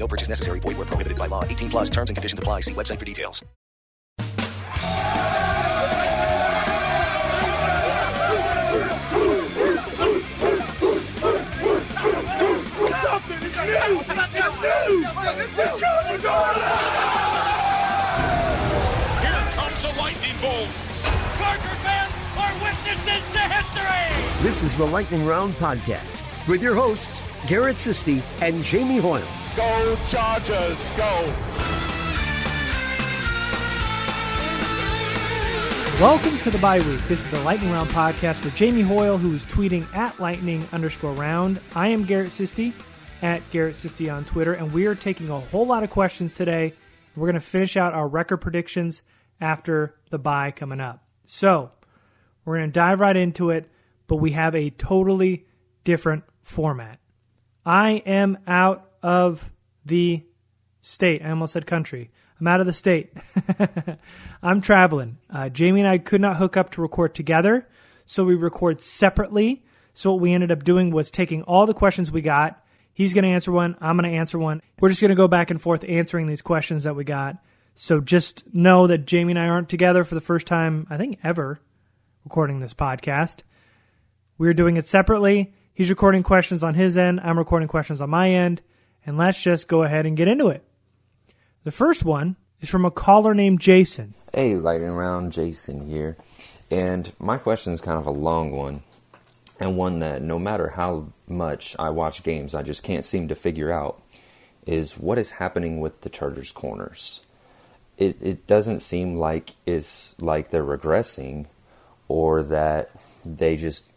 No purchase necessary. Void where prohibited by law. 18 plus terms and conditions apply. See website for details. Something is new! It's new! The truth is on! Here comes a lightning bolt. Charger fans are witnesses to history! This is the Lightning Round Podcast with your hosts, Garrett Sisti and Jamie Hoyle. Go Chargers, go! Welcome to the bye week. This is the Lightning Round podcast with Jamie Hoyle, who is tweeting at lightning underscore round. I am Garrett Sisti at Garrett Sisti on Twitter, and we are taking a whole lot of questions today. We're going to finish out our record predictions after the bye coming up. So we're going to dive right into it, but we have a totally different format. I am out of the state. I almost said country. I'm out of the state. I'm traveling. Uh, Jamie and I could not hook up to record together, so we record separately. So what we ended up doing was taking all the questions we got. He's going to answer one. I'm going to answer one. We're just going to go back and forth answering these questions that we got. So just know that Jamie and I aren't together for the first time, I think, ever recording this podcast. We're doing it separately. He's recording questions on his end. I'm recording questions on my end. And let's just go ahead and get into it. The first one is from a caller named Jason. Hey, Lightning Round, Jason here. And my question is kind of a long one, and one that no matter how much I watch games, I just can't seem to figure out is what is happening with the Chargers corners. It, it doesn't seem like it's like they're regressing or that they just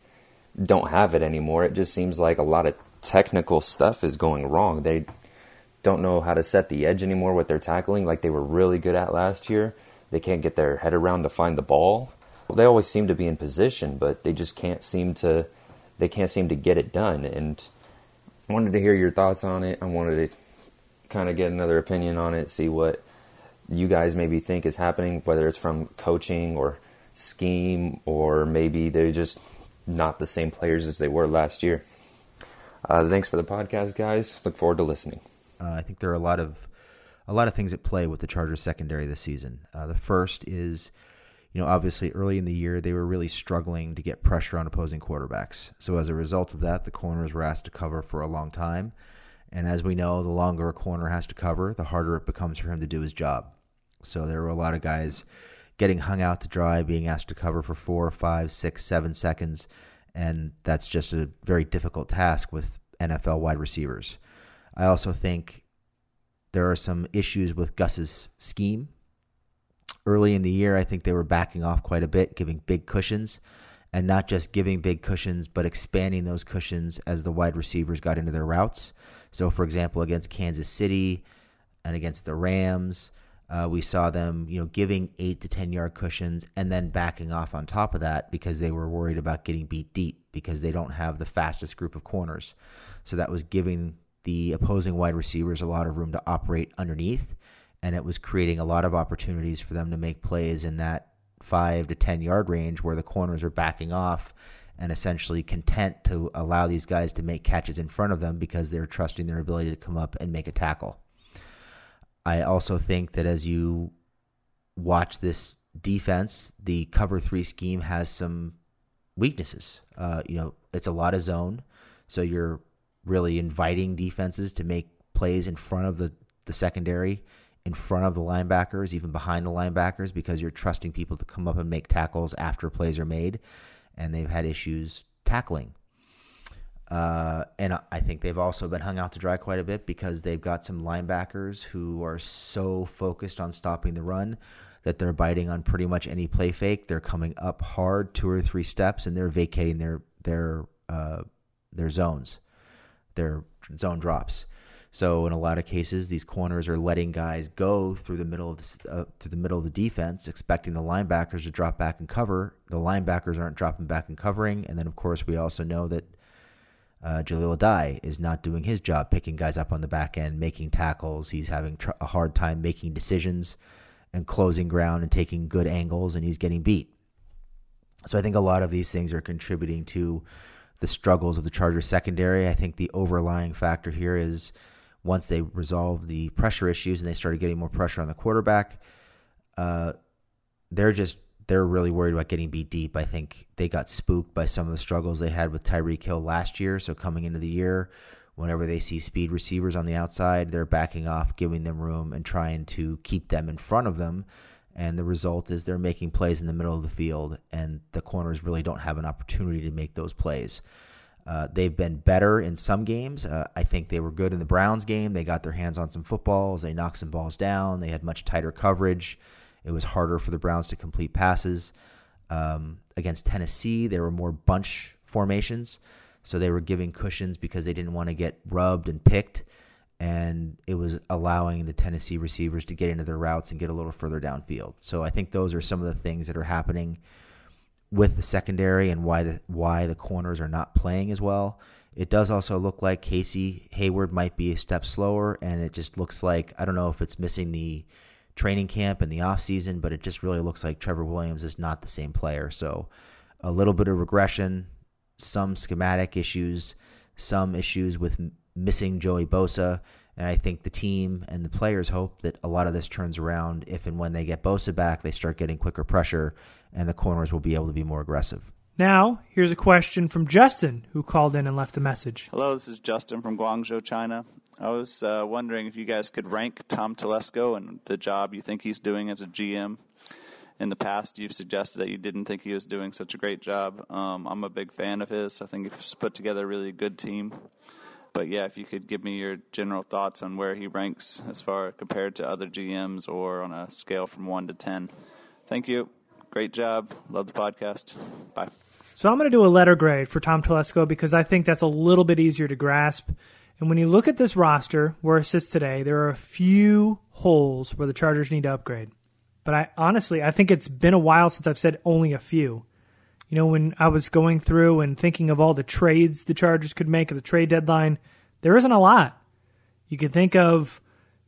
don't have it anymore. It just seems like a lot of technical stuff is going wrong. They don't know how to set the edge anymore with their tackling like they were really good at last year. They can't get their head around to find the ball. They always seem to be in position, but they just can't seem to they can't seem to get it done and I wanted to hear your thoughts on it. I wanted to kind of get another opinion on it, see what you guys maybe think is happening, whether it's from coaching or scheme or maybe they're just not the same players as they were last year. Uh, thanks for the podcast, guys. Look forward to listening. Uh, I think there are a lot of a lot of things at play with the Chargers secondary this season. Uh, the first is, you know, obviously early in the year they were really struggling to get pressure on opposing quarterbacks. So as a result of that, the corners were asked to cover for a long time. And as we know, the longer a corner has to cover, the harder it becomes for him to do his job. So there were a lot of guys getting hung out to dry, being asked to cover for four, five, six, seven seconds, and that's just a very difficult task with NFL wide receivers. I also think there are some issues with Gus's scheme. Early in the year, I think they were backing off quite a bit, giving big cushions, and not just giving big cushions, but expanding those cushions as the wide receivers got into their routes. So, for example, against Kansas City and against the Rams, uh, we saw them, you know, giving eight to ten yard cushions and then backing off on top of that because they were worried about getting beat deep because they don't have the fastest group of corners. So that was giving the opposing wide receivers a lot of room to operate underneath, and it was creating a lot of opportunities for them to make plays in that five to ten yard range where the corners are backing off and essentially content to allow these guys to make catches in front of them because they're trusting their ability to come up and make a tackle. I also think that as you watch this defense, the cover three scheme has some weaknesses. Uh, you know, it's a lot of zone, so you're really inviting defenses to make plays in front of the, the secondary, in front of the linebackers, even behind the linebackers, because you're trusting people to come up and make tackles after plays are made. And they've had issues tackling. Uh, and I think they've also been hung out to dry quite a bit because they've got some linebackers who are so focused on stopping the run that they're biting on pretty much any play fake. They're coming up hard two or three steps and they're vacating their their uh, their zones their zone drops. So in a lot of cases, these corners are letting guys go through the middle of the uh, to the middle of the defense, expecting the linebackers to drop back and cover. The linebackers aren't dropping back and covering, and then of course we also know that uh, Jahleel Addae is not doing his job, picking guys up on the back end, making tackles. He's having tr- a hard time making decisions and closing ground and taking good angles, and he's getting beat. So I think a lot of these things are contributing to the struggles of the Chargers secondary. I think the overlying factor here is once they resolve the pressure issues and they started getting more pressure on the quarterback, uh, they're just they're really worried about getting beat deep. I think they got spooked by some of the struggles they had with Tyreek Hill last year. So coming into the year, whenever they see speed receivers on the outside, they're backing off, giving them room, and trying to keep them in front of them. And the result is they're making plays in the middle of the field, and the corners really don't have an opportunity to make those plays. Uh, they've been better in some games. Uh, I think they were good in the Browns game. They got their hands on some footballs. They knocked some balls down. They had much tighter coverage. It was harder for the Browns to complete passes. Um, against Tennessee, there were more bunch formations. So they were giving cushions because they didn't want to get rubbed and picked and it was allowing the Tennessee receivers to get into their routes and get a little further downfield. So I think those are some of the things that are happening with the secondary and why the why the corners are not playing as well. It does also look like Casey Hayward might be a step slower, and it just looks like I don't know if it's missing the training camp and the offseason, but it just really looks like Trevor Williams is not the same player. So a little bit of regression, some schematic issues, some issues with missing Joey Bosa. And I think the team and the players hope that a lot of this turns around if and when they get Bosa back, they start getting quicker pressure and the corners will be able to be more aggressive. Now, here's a question from Justin, who called in and left a message. Hello, this is Justin from Guangzhou, China. I was uh, wondering if you guys could rank Tom Telesco and the job you think he's doing as a GM. In the past, you've suggested that you didn't think he was doing such a great job. Um, I'm a big fan of his. I think he's put together a really good team. But yeah, if you could give me your general thoughts on where he ranks as far compared to other GMs or on a scale from 1 to 10. Thank you. Great job. Love the podcast. Bye. So I'm going to do a letter grade for Tom Telesco because I think that's a little bit easier to grasp. And when you look at this roster where it sits today, there are a few holes where the Chargers need to upgrade. But I honestly, I think it's been a while since I've said only a few you know, when I was going through and thinking of all the trades the Chargers could make at the trade deadline, there isn't a lot. You can think of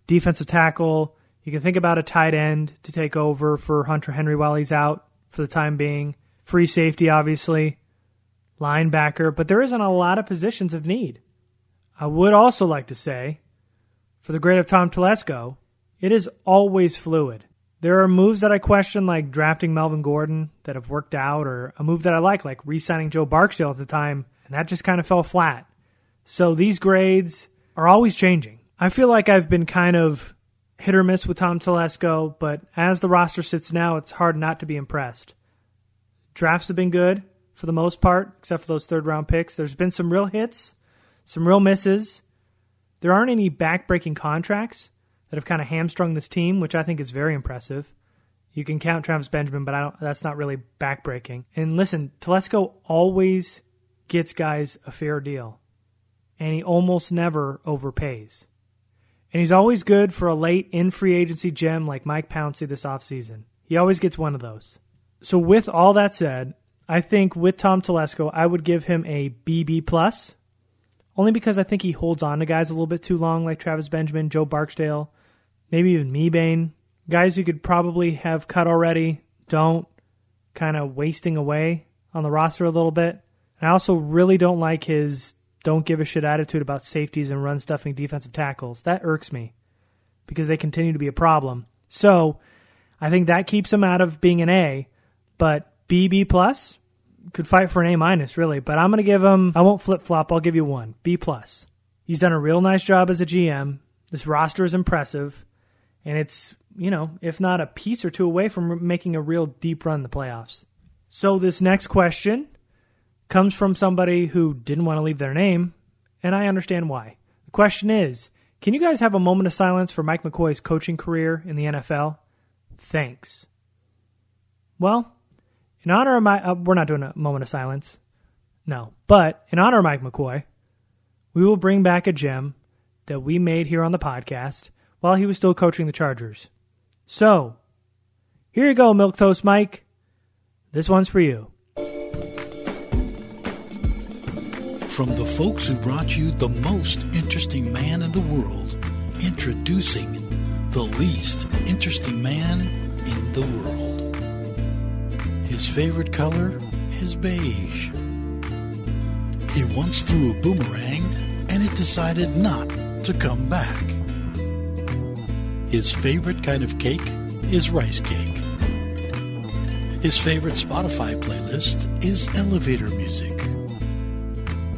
defensive tackle. You can think about a tight end to take over for Hunter Henry while he's out for the time being. Free safety, obviously. Linebacker. But there isn't a lot of positions of need. I would also like to say, for the grade of Tom Telesco, it is always fluid. There are moves that I question, like drafting Melvin Gordon, that have worked out, or a move that I like, like re signing Joe Barksdale at the time, and that just kind of fell flat. So these grades are always changing. I feel like I've been kind of hit or miss with Tom Telesco, but as the roster sits now, it's hard not to be impressed. Drafts have been good for the most part, except for those third round picks. There's been some real hits, some real misses. There aren't any backbreaking contracts, that have kind of hamstrung this team, which I think is very impressive. You can count Travis Benjamin, but I don't. That's not really backbreaking. And listen, Telesco always gets guys a fair deal, and he almost never overpays. And he's always good for a late in free agency gem like Mike Pouncey this offseason. He always gets one of those. So with all that said, I think with Tom Telesco, I would give him a BB plus, only because I think he holds on to guys a little bit too long, like Travis Benjamin, Joe Barksdale, maybe even Mebane, guys you could probably have cut already. Don't kind of wasting away on the roster a little bit. And I also really don't like his don't give a shit attitude about safeties and run stuffing defensive tackles. That irks me because they continue to be a problem. So I think that keeps him out of being an A, but BB plus could fight for an A minus really. But I'm gonna give him. I won't flip flop. I'll give you one B plus. He's done a real nice job as a GM. This roster is impressive, and it's you know if not a piece or two away from making a real deep run in the playoffs. So this next question comes from somebody who didn't want to leave their name, and I understand why. The question is Can you guys have a moment of silence for Mike McCoy's coaching career in the NFL? Thanks. Well, in honor of my, uh, we're not doing a moment of silence. No. But in honor of Mike McCoy, we will bring back a gem that we made here on the podcast while he was still coaching the Chargers. So, here you go, Milk Toast Mike. This one's for you. From the folks who brought you the most interesting man in the world, introducing the least interesting man in the world. His favorite color is beige. He once threw a boomerang and it decided not to come back. His favorite kind of cake is rice cake. His favorite Spotify playlist is elevator music.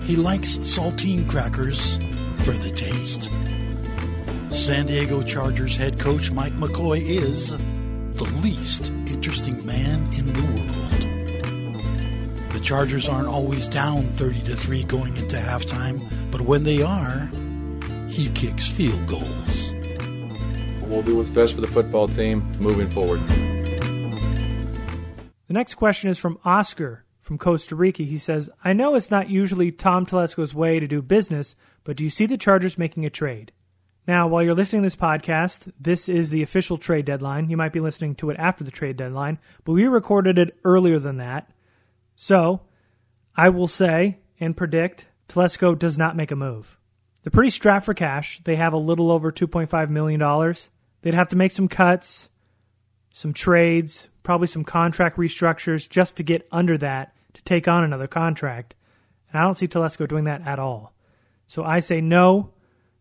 He likes saltine crackers for the taste. San Diego Chargers head coach Mike McCoy is the least interesting man in the world. The Chargers aren't always down 30 to 3 going into halftime, but when they are, he kicks field goals. We'll do what's best for the football team moving forward. The next question is from Oscar from Costa Rica. He says, I know it's not usually Tom Telesco's way to do business, but do you see the Chargers making a trade? Now, while you're listening to this podcast, this is the official trade deadline. You might be listening to it after the trade deadline, but we recorded it earlier than that. So, I will say and predict Telesco does not make a move. They're pretty strapped for cash. They have a little over $2.5 million. They'd have to make some cuts, some trades, probably some contract restructures just to get under that to take on another contract. And I don't see Telesco doing that at all. So I say no,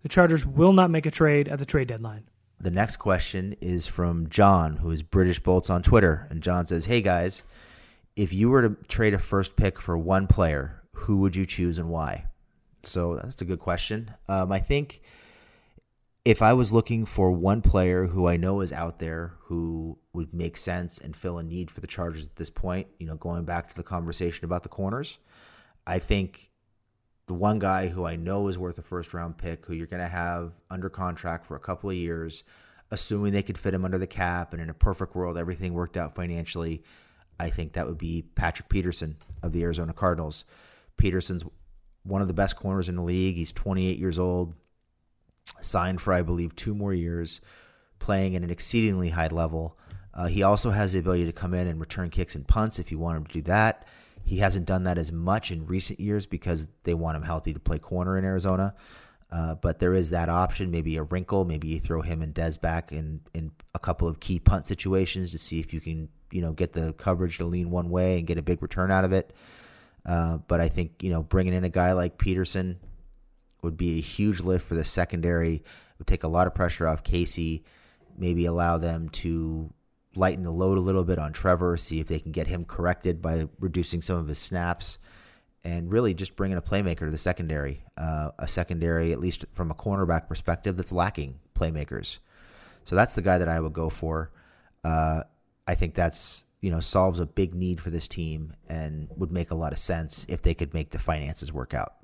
the Chargers will not make a trade at the trade deadline. The next question is from John, who is British Bolts on Twitter. And John says, Hey guys, if you were to trade a first pick for one player, who would you choose and why? So that's a good question. Um, I think if I was looking for one player who I know is out there who would make sense and fill a need for the Chargers at this point, you know, going back to the conversation about the corners, I think the one guy who I know is worth a first round pick, who you're going to have under contract for a couple of years, assuming they could fit him under the cap and in a perfect world, everything worked out financially, I think that would be Patrick Peterson of the Arizona Cardinals. Peterson's one of the best corners in the league. He's 28 years old, signed for, I believe, two more years, playing at an exceedingly high level. Uh, he also has the ability to come in and return kicks and punts if you want him to do that. He hasn't done that as much in recent years because they want him healthy to play corner in Arizona. Uh, but there is that option, maybe a wrinkle. Maybe you throw him and Dez back in, in a couple of key punt situations to see if you can, you know, get the coverage to lean one way and get a big return out of it. Uh, but I think you know bringing in a guy like Peterson would be a huge lift for the secondary. It would take a lot of pressure off Casey. Maybe allow them to lighten the load a little bit on Trevor, see if they can get him corrected by reducing some of his snaps, and really just bringing a playmaker to the secondary. Uh, a secondary, at least from a cornerback perspective, that's lacking playmakers. So that's the guy that I would go for. Uh, I think that's you know solves a big need for this team and would make a lot of sense if they could make the finances work out.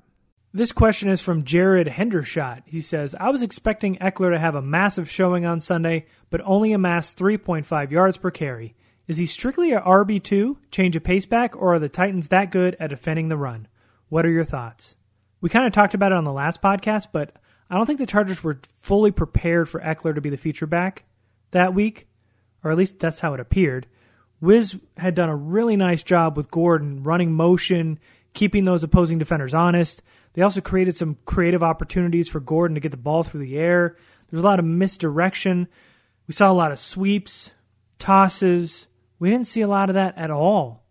This question is from Jared Hendershot. He says, I was expecting Ekeler to have a massive showing on Sunday, but only amassed 3.5 yards per carry. Is he strictly a RB2, change of pace back, or are the Titans that good at defending the run? What are your thoughts? We kind of talked about it on the last podcast, but I don't think the Chargers were fully prepared for Ekeler to be the feature back that week, or at least that's how it appeared. Wiz had done a really nice job with Gordon running motion, keeping those opposing defenders honest. They also created some creative opportunities for Gordon to get the ball through the air. There was a lot of misdirection. We saw a lot of sweeps, tosses. We didn't see a lot of that at all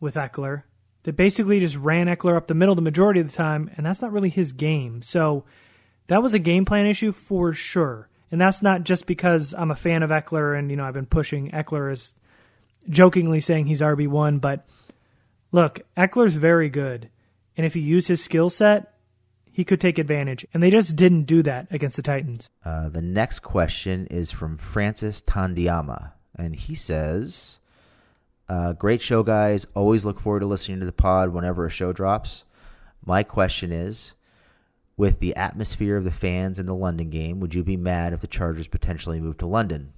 with Ekeler. They basically just ran Ekeler up the middle the majority of the time, and that's not really his game. So that was a game plan issue for sure. And that's not just because I'm a fan of Ekeler and, you know, I've been pushing Ekeler as jokingly saying he's RB1, but look, Ekeler's very good. And if he used his skill set, he could take advantage. And they just didn't do that against the Titans. Uh, the next question is from Francis Tandiama. And he says, uh, Great show, guys. Always look forward to listening to the pod whenever a show drops. My question is with the atmosphere of the fans in the London game, would you be mad if the Chargers potentially moved to London?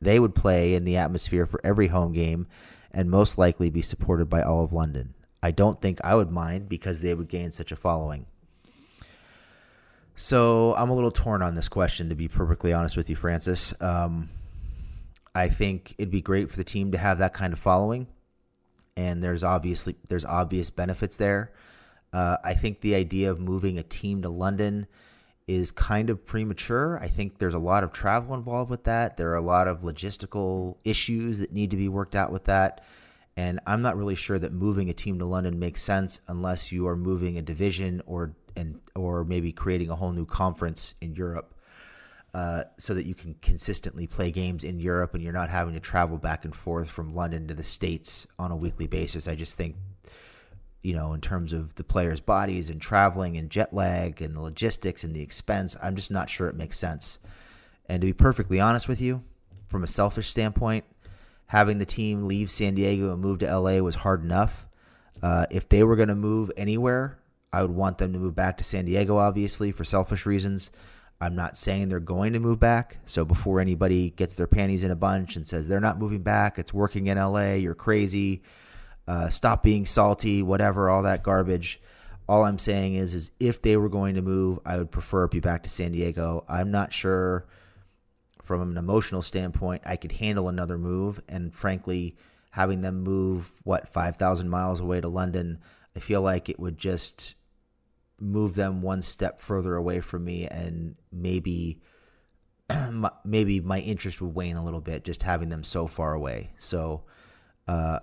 They would play in the atmosphere for every home game and most likely be supported by all of London. I don't think I would mind because they would gain such a following. So I'm a little torn on this question, to be perfectly honest with you, Francis. Um, I think it'd be great for the team to have that kind of following, and there's obviously there's obvious benefits there. Uh, I think the idea of moving a team to London is kind of premature. I think there's a lot of travel involved with that. There are a lot of logistical issues that need to be worked out with that. And I'm not really sure that moving a team to London makes sense unless you are moving a division or and or maybe creating a whole new conference in Europe. Uh, so that you can consistently play games in Europe and you're not having to travel back and forth from London to the States on a weekly basis. I just think, you know, in terms of the players' bodies and traveling and jet lag and the logistics and the expense, I'm just not sure it makes sense. And to be perfectly honest with you, from a selfish standpoint, having the team leave San Diego and move to LA was hard enough. Uh, if they were going to move anywhere, I would want them to move back to San Diego, obviously, for selfish reasons. I'm not saying they're going to move back. So before anybody gets their panties in a bunch and says they're not moving back, it's working in LA, you're crazy, uh, stop being salty, whatever, all that garbage. All I'm saying is, is if they were going to move, I would prefer it be back to San Diego. I'm not sure from an emotional standpoint I could handle another move, and frankly, having them move what 5,000 miles away to London, I feel like it would just move them one step further away from me. And maybe maybe my interest would wane a little bit just having them so far away. So uh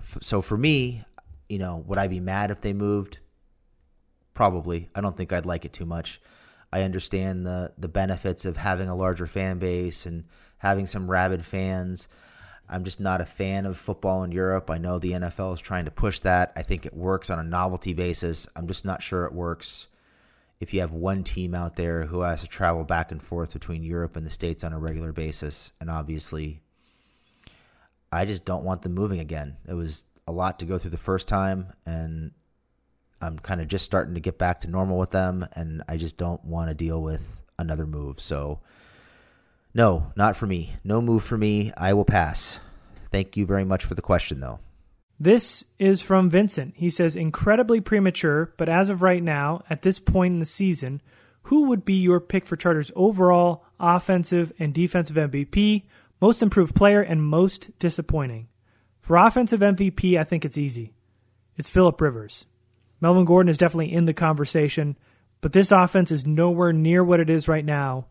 f- so for me you know would i be mad if they moved? Probably. I don't think i'd like it too much i understand the the benefits of having a larger fan base and having some rabid fans I'm just not a fan of football in Europe. I know the NFL is trying to push that. I think it works on a novelty basis. I'm just not sure it works if you have one team out there who has to travel back and forth between Europe and the States on a regular basis. And obviously, I just don't want them moving again. It was a lot to go through the first time, and I'm kind of just starting to get back to normal with them, and I just don't want to deal with another move. So, no, not for me. No move for me. I will pass. Thank you very much for the question, though. This is from Vincent. He says, incredibly premature, but as of right now, at this point in the season, who would be your pick for Chargers overall offensive and defensive MVP, most improved player, and most disappointing? For offensive MVP, I think it's easy. It's Philip Rivers. Melvin Gordon is definitely in the conversation, but this offense is nowhere near what it is right now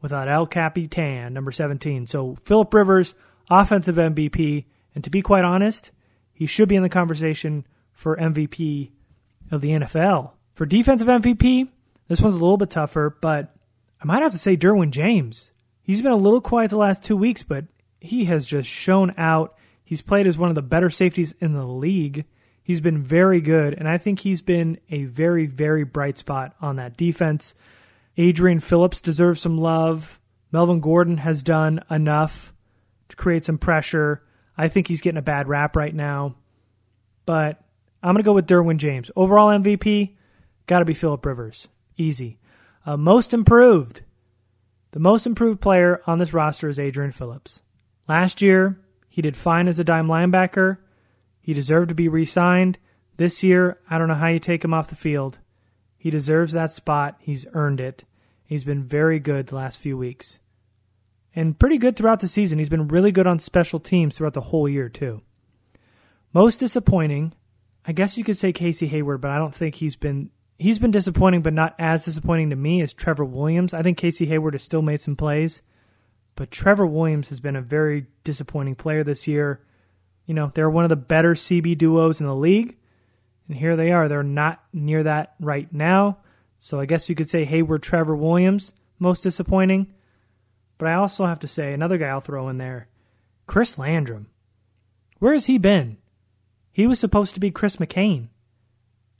without El Capitan, number 17. So Philip Rivers, offensive MVP, and to be quite honest, he should be in the conversation for MVP of the NFL. For defensive MVP, this one's a little bit tougher, but I might have to say Derwin James. He's been a little quiet the last two weeks, but he has just shown out. He's played as one of the better safeties in the league. He's been very good, and I think he's been a very, very bright spot on that defense. Adrian Phillips deserves some love. Melvin Gordon has done enough to create some pressure. I think he's getting a bad rap right now. But I'm going to go with Derwin James. Overall MVP, Got to be Philip Rivers. Easy. Uh, most improved. The most improved player on this roster is Adrian Phillips. Last year, he did fine as a dime linebacker. He deserved to be re signed. This year, I don't know how you take him off the field. He deserves that spot. He's earned it. He's been very good the last few weeks. And pretty good throughout the season. He's been really good on special teams throughout the whole year, too. Most disappointing, I guess you could say Casey Hayward, but I don't think he's been he's been disappointing, but not as disappointing to me as Trevor Williams. I think Casey Hayward has still made some plays, but Trevor Williams has been a very disappointing player this year. You know, they're one of the better CB duos in the league, and here they are. They're not near that right now. So I guess you could say Hayward, Trevor Williams, most disappointing. But I also have to say another guy I'll throw in there, Chris Landrum. Where has he been? He was supposed to be Chris McCain.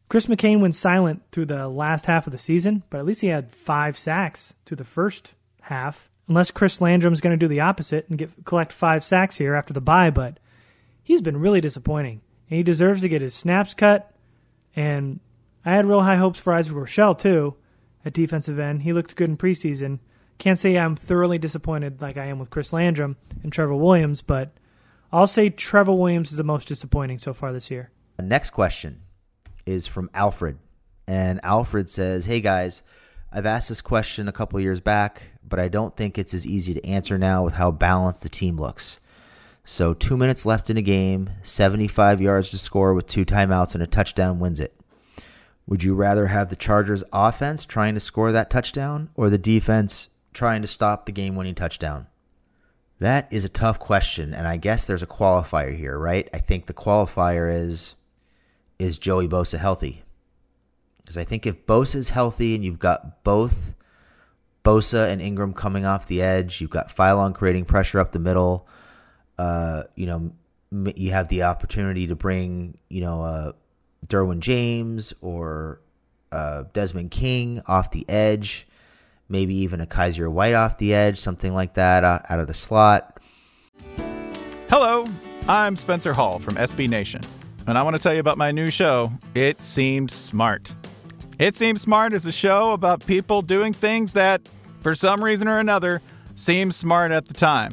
Chris McCain went silent through the last half of the season, but at least he had five sacks through the first half. Unless Chris Landrum's going to do the opposite and get collect five sacks here after the bye, but he's been really disappointing. And he deserves to get his snaps cut. And I had real high hopes for Isaac Rochell too at defensive end. He looked good in preseason. Can't say I'm thoroughly disappointed like I am with Chris Landrum and Trevor Williams, but I'll say Trevor Williams is the most disappointing so far this year. Next question is from Alfred. And Alfred says, Hey guys, I've asked this question a couple years back, but I don't think it's as easy to answer now with how balanced the team looks. So, two minutes left in a game, 75 yards to score with two timeouts, and a touchdown wins it. Would you rather have the Chargers offense trying to score that touchdown or the defense trying to stop the game winning touchdown? That is a tough question, and I guess there's a qualifier here, right? I think the qualifier is is Joey Bosa healthy? Because I think if Bosa is healthy and you've got both Bosa and Ingram coming off the edge, you've got Philon creating pressure up the middle. Uh, you know, you have the opportunity to bring you know uh, Derwin James or uh, Desmond King off the edge, maybe even a Kyzir White off the edge, something like that uh, out of the slot. Hello, I'm Spencer Hall from SB Nation, and I want to tell you about my new show, It Seemed Smart. It Seems Smart is a show about people doing things that, for some reason or another, seem smart at the time.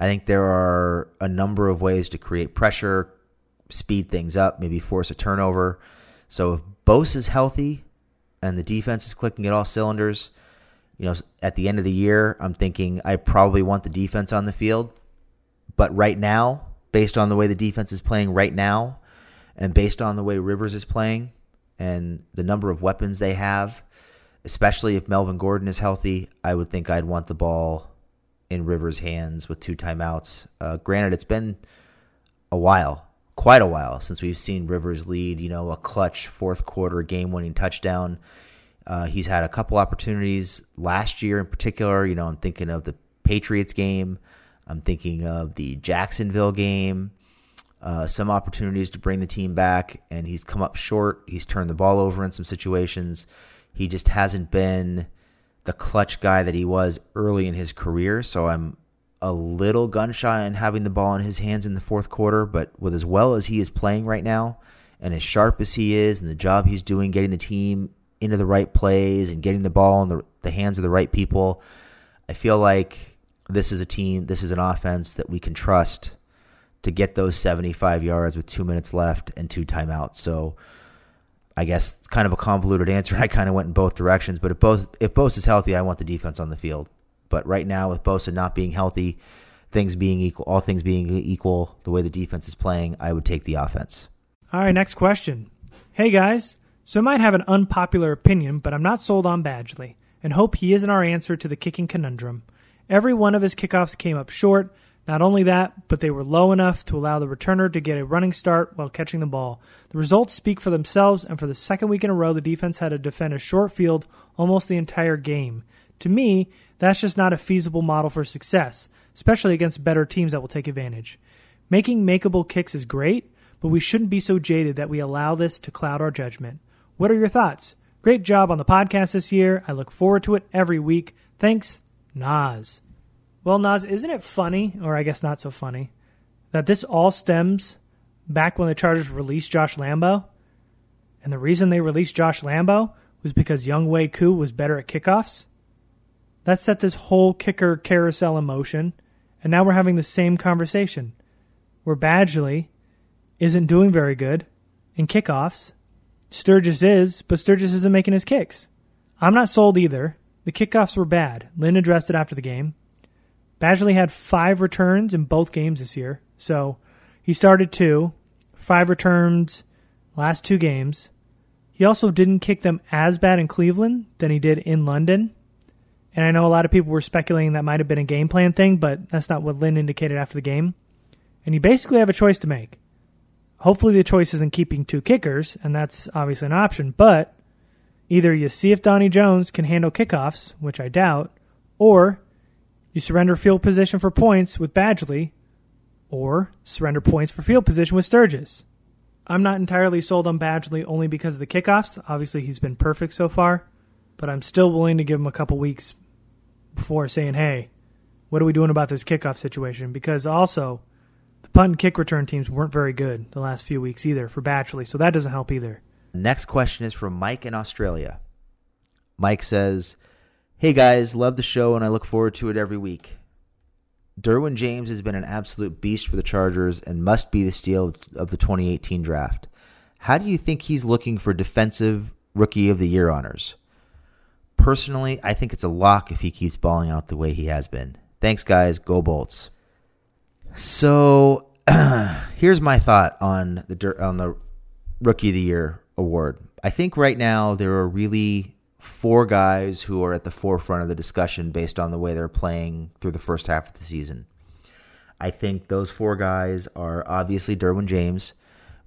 I think there are a number of ways to create pressure, speed things up, maybe force a turnover. So if Bosa is healthy and the defense is clicking at all cylinders, you know, at the end of the year, I'm thinking I probably want the defense on the field. But right now, based on the way the defense is playing right now, and based on the way Rivers is playing and the number of weapons they have, especially if Melvin Gordon is healthy, I would think I'd want the ball in Rivers' hands with two timeouts. Uh, granted, it's been a while, quite a while, since we've seen Rivers lead, you know, a clutch fourth quarter game winning touchdown. Uh, he's had a couple opportunities last year in particular. You know, I'm thinking of the Patriots game. I'm thinking of the Jacksonville game. Uh, some opportunities to bring the team back, and he's come up short. He's turned the ball over in some situations. He just hasn't been the clutch guy that he was early in his career. So I'm a little gun shy on having the ball in his hands in the fourth quarter. But with as well as he is playing right now, and as sharp as he is, and the job he's doing, getting the team into the right plays and getting the ball in the, the hands of the right people, I feel like this is a team, this is an offense that we can trust to get those 75 yards with two minutes left and two timeouts. So I guess it's kind of a convoluted answer. I kind of went in both directions, but if both if Bosa is healthy, I want the defense on the field. But right now, with Bosa not being healthy, things being equal, all things being equal, the way the defense is playing, I would take the offense. All right, next question. Hey guys, so I might have an unpopular opinion, but I'm not sold on Badgley, and hope he isn't our answer to the kicking conundrum. Every one of his kickoffs came up short. Not only that, but they were low enough to allow the returner to get a running start while catching the ball. The results speak for themselves, and for the second week in a row, the defense had to defend a short field almost the entire game. To me, that's just not a feasible model for success, especially against better teams that will take advantage. Making makeable kicks is great, but we shouldn't be so jaded that we allow this to cloud our judgment. What are your thoughts? Great job on the podcast this year. I look forward to it every week. Thanks, Nas. Well, Nas, isn't it funny, or I guess not so funny, that this all stems back when the Chargers released Josh Lambo? And the reason they released Josh Lambo was because Younghoe Koo was better at kickoffs? That set this whole kicker carousel in motion, and now we're having the same conversation where Badgley isn't doing very good in kickoffs. Sturgis is, but Sturgis isn't making his kicks. I'm not sold either. The kickoffs were bad. Lynn addressed it after the game. Badgley had five returns in both games this year. So he started two, five returns last two games. He also didn't kick them as bad in Cleveland than he did in London. And I know a lot of people were speculating that might have been a game plan thing, but that's not what Lynn indicated after the game. And you basically have a choice to make. Hopefully, the choice isn't keeping two kickers, and that's obviously an option, but either you see if Donnie Jones can handle kickoffs, which I doubt, or you surrender field position for points with Badgley, or surrender points for field position with Sturgis. I'm not entirely sold on Badgley only because of the kickoffs. Obviously, he's been perfect so far, but I'm still willing to give him a couple weeks before saying, hey, what are we doing about this kickoff situation? Because also, the punt and kick return teams weren't very good the last few weeks either for Badgley, so that doesn't help either. Next question is from Mike in Australia. Mike says, Hey guys, love the show and I look forward to it every week. Derwin James has been an absolute beast for the Chargers and must be the steal of the 2018 draft. How do you think he's looking for defensive rookie of the year honors? Personally, I think it's a lock if he keeps balling out the way he has been. Thanks, guys. Go Bolts. So, here's my thought on the on the rookie of the year award. I think right now there are really four guys who are at the forefront of the discussion based on the way they're playing through the first half of the season. I think those four guys are obviously Derwin James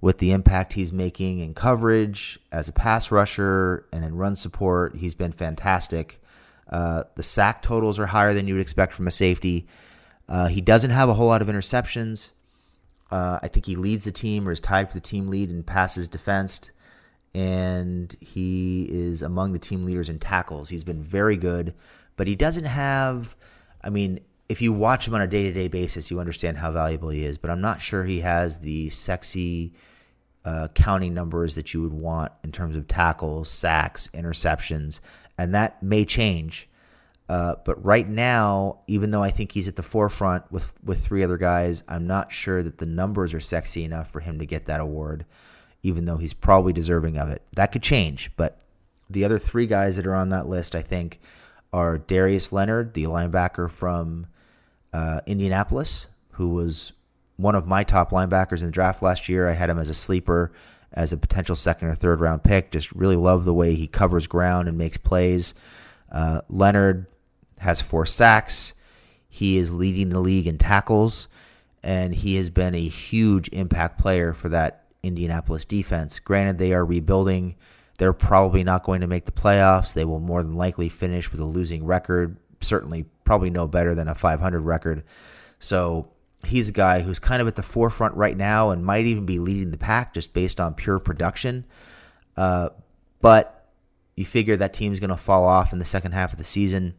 with the impact he's making in coverage as a pass rusher and in run support. He's been fantastic. Uh, the sack totals are higher than you would expect from a safety. Uh, he doesn't have a whole lot of interceptions. Uh, I think he leads the team or is tied for the team lead in passes defensed, and he is among the team leaders in tackles. He's been very good, but he doesn't have. I mean, if you watch him on a day to day basis, you understand how valuable he is. But I'm not sure he has the sexy uh, counting numbers that you would want in terms of tackles, sacks, interceptions, and that may change. Uh, but right now, even though I think he's at the forefront with with three other guys, I'm not sure that the numbers are sexy enough for him to get that award. Even though he's probably deserving of it, that could change. But the other three guys that are on that list, I think, are Darius Leonard, the linebacker from uh, Indianapolis, who was one of my top linebackers in the draft last year. I had him as a sleeper, as a potential second or third round pick. Just really love the way he covers ground and makes plays. Uh, Leonard has four sacks. He is leading the league in tackles, and he has been a huge impact player for that Indianapolis defense. Granted, they are rebuilding. They're probably not going to make the playoffs. They will more than likely finish with a losing record. Certainly, probably no better than a 500 record. So he's a guy who's kind of at the forefront right now and might even be leading the pack just based on pure production. Uh, but you figure that team's going to fall off in the second half of the season.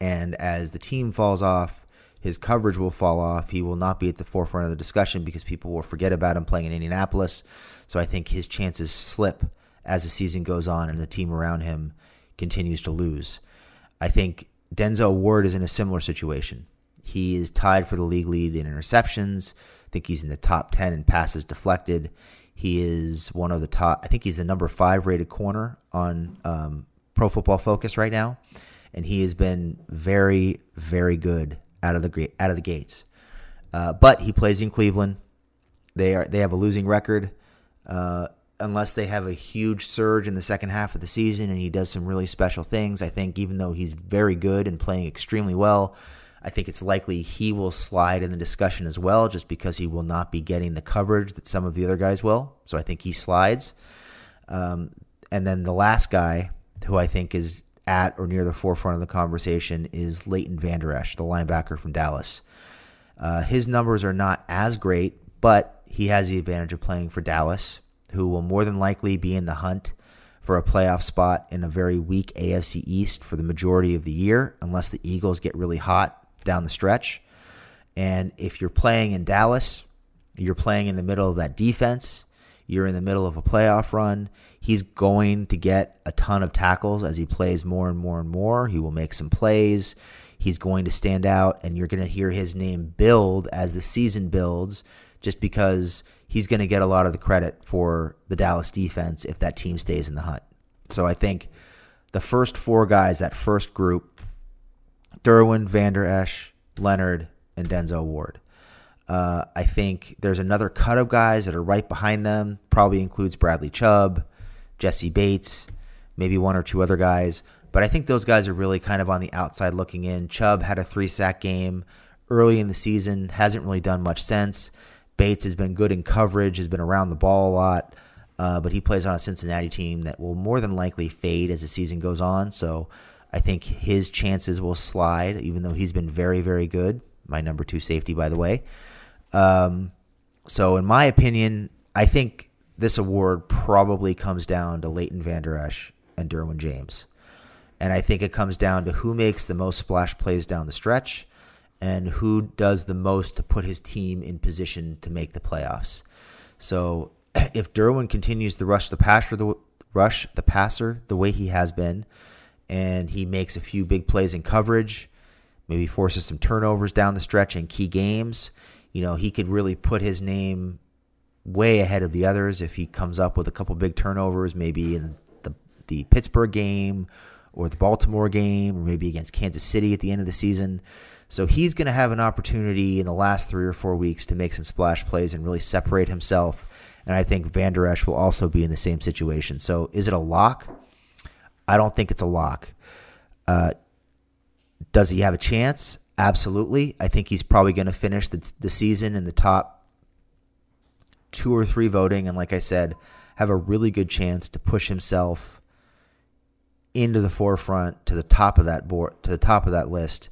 And as the team falls off, his coverage will fall off. He will not be at the forefront of the discussion because people will forget about him playing in Indianapolis. So I think his chances slip as the season goes on and the team around him continues to lose. I think Denzel Ward is in a similar situation. He is tied for the league lead in interceptions. I think he's in the top 10 in passes deflected. He is one of the top, I think he's the number five rated corner on um, Pro Football Focus right now. And he has been very, very good out of the out of the gates. Uh, but he plays in Cleveland. They are they have a losing record. Uh, unless they have a huge surge in the second half of the season and he does some really special things, I think even though he's very good and playing extremely well, I think it's likely he will slide in the discussion as well, just because he will not be getting the coverage that some of the other guys will. So I think he slides. Um, and then the last guy who I think is at or near the forefront of the conversation is Leighton Vander Esch, the linebacker from Dallas. Uh, his numbers are not as great, but he has the advantage of playing for Dallas, who will more than likely be in the hunt for a playoff spot in a very weak AFC East for the majority of the year, unless the Eagles get really hot down the stretch. And if you're playing in Dallas, you're playing in the middle of that defense, you're in the middle of a playoff run. He's going to get a ton of tackles as he plays more and more and more. He will make some plays. He's going to stand out, and you're going to hear his name build as the season builds just because he's going to get a lot of the credit for the Dallas defense if that team stays in the hunt. So I think the first four guys, that first group, Derwin, Vander Esch, Leonard, and Denzel Ward. Uh, I think there's another cut of guys that are right behind them. Probably includes Bradley Chubb, Jessie Bates, maybe one or two other guys. But I think those guys are really kind of on the outside looking in. Chubb had a three sack game early in the season, hasn't really done much since. Bates has been good in coverage, has been around the ball a lot, uh, but he plays on a Cincinnati team that will more than likely fade as the season goes on. So I think his chances will slide, even though he's been very, very good. My number two safety, by the way. Um, so, in my opinion, I think this award probably comes down to Leighton Vander Esch and Derwin James. And I think it comes down to who makes the most splash plays down the stretch and who does the most to put his team in position to make the playoffs. So if Derwin continues to rush the passer the rush the passer the way he has been, and he makes a few big plays in coverage, maybe forces some turnovers down the stretch in key games, you know, he could really put his name way ahead of the others if he comes up with a couple big turnovers, maybe in the the Pittsburgh game or the Baltimore game, or maybe against Kansas City at the end of the season. So he's going to have an opportunity in the last three or four weeks to make some splash plays and really separate himself. And I think Vander Esch will also be in the same situation. So is it a lock? I don't think it's a lock. Uh, does he have a chance? Absolutely. I think he's probably going to finish the, the season in the top two or three voting. And like I said, have a really good chance to push himself into the forefront to the top of that board to the top of that list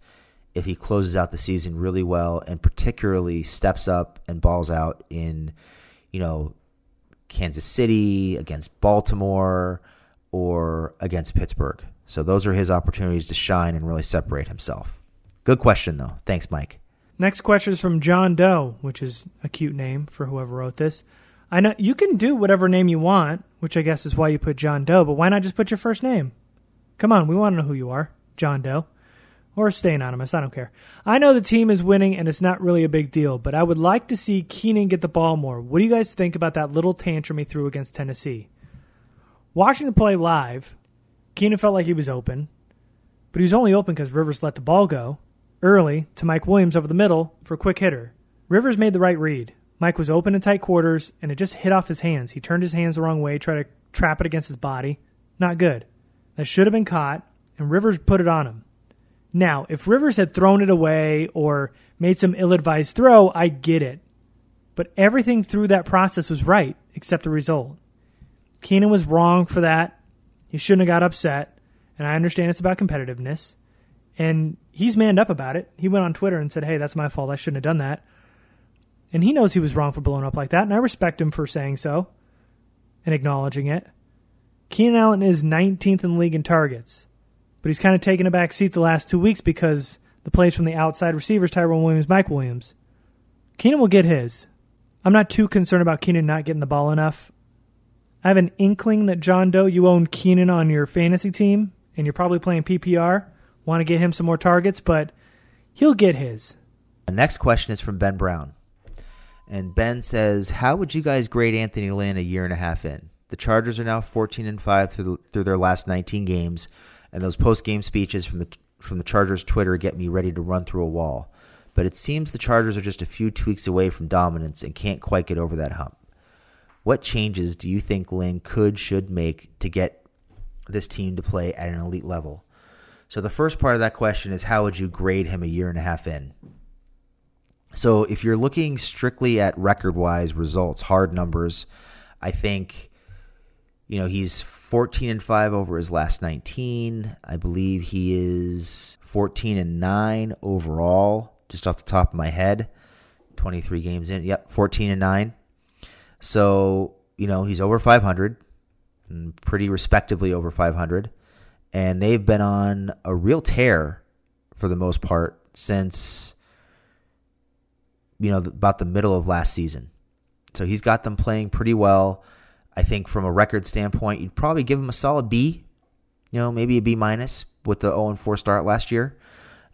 if he closes out the season really well and particularly steps up and balls out in you know Kansas City against Baltimore or against Pittsburgh. So those are his opportunities to shine and really separate himself. Good question though. Thanks Mike. Next question is from John Doe, which is a cute name for whoever wrote this. I know you can do whatever name you want, which I guess is why you put John Doe, but why not just put your first name? Come on, we want to know who you are, John Doe. Or stay anonymous, I don't care. I know the team is winning and it's not really a big deal, but I would like to see Keenan get the ball more. What do you guys think about that little tantrum he threw against Tennessee? Watching the play live, Keenan felt like he was open, but he was only open because Rivers let the ball go early to Mike Williams over the middle for a quick hitter. Rivers made the right read. Mike was open in tight quarters and it just hit off his hands. He turned his hands the wrong way, tried to trap it against his body. Not good that should have been caught, and Rivers put it on him. Now, if Rivers had thrown it away or made some ill advised throw, I get it. But everything through that process was right, except the result. Keenan was wrong for that. He shouldn't have got upset, and I understand it's about competitiveness. And he's manned up about it. He went on Twitter and said, Hey, that's my fault. I shouldn't have done that. And he knows he was wrong for blowing up like that, and I respect him for saying so and acknowledging it. Keenan Allen is 19th in the league in targets, but he's kind of taken a back seat the last two weeks because the plays from the outside receivers, Tyrone Williams, Mike Williams. Keenan will get his. I'm not too concerned about Keenan not getting the ball enough. I have an inkling that John Doe, you own Keenan on your fantasy team, and you're probably playing PPR. Want to get him some more targets, but he'll get his. The next question is from Ben Brown. And Ben says, How would you guys grade Anthony Lynn a year and a half in? The Chargers are now 14 and 5 through, through their last 19 games, and those post-game speeches from the from the Chargers Twitter get me ready to run through a wall. But it seems the Chargers are just a few tweaks away from dominance and can't quite get over that hump. What changes do you think Lynn could should make to get this team to play at an elite level? So the first part of that question is how would you grade him a year and a half in? So if you're looking strictly at record wise results, hard numbers, I think you know he's 14 and 5 over his last 19. I believe he is 14 and 9 overall, just off the top of my head. 23 games in. Yep, 14 and 9. So, you know, he's over 500, pretty respectably over 500. And they've been on a real tear for the most part since, you know, about the middle of last season. So he's got them playing pretty well. I think from a record standpoint, you'd probably give him a solid B, you know, maybe a B minus with the 0 4 start last year.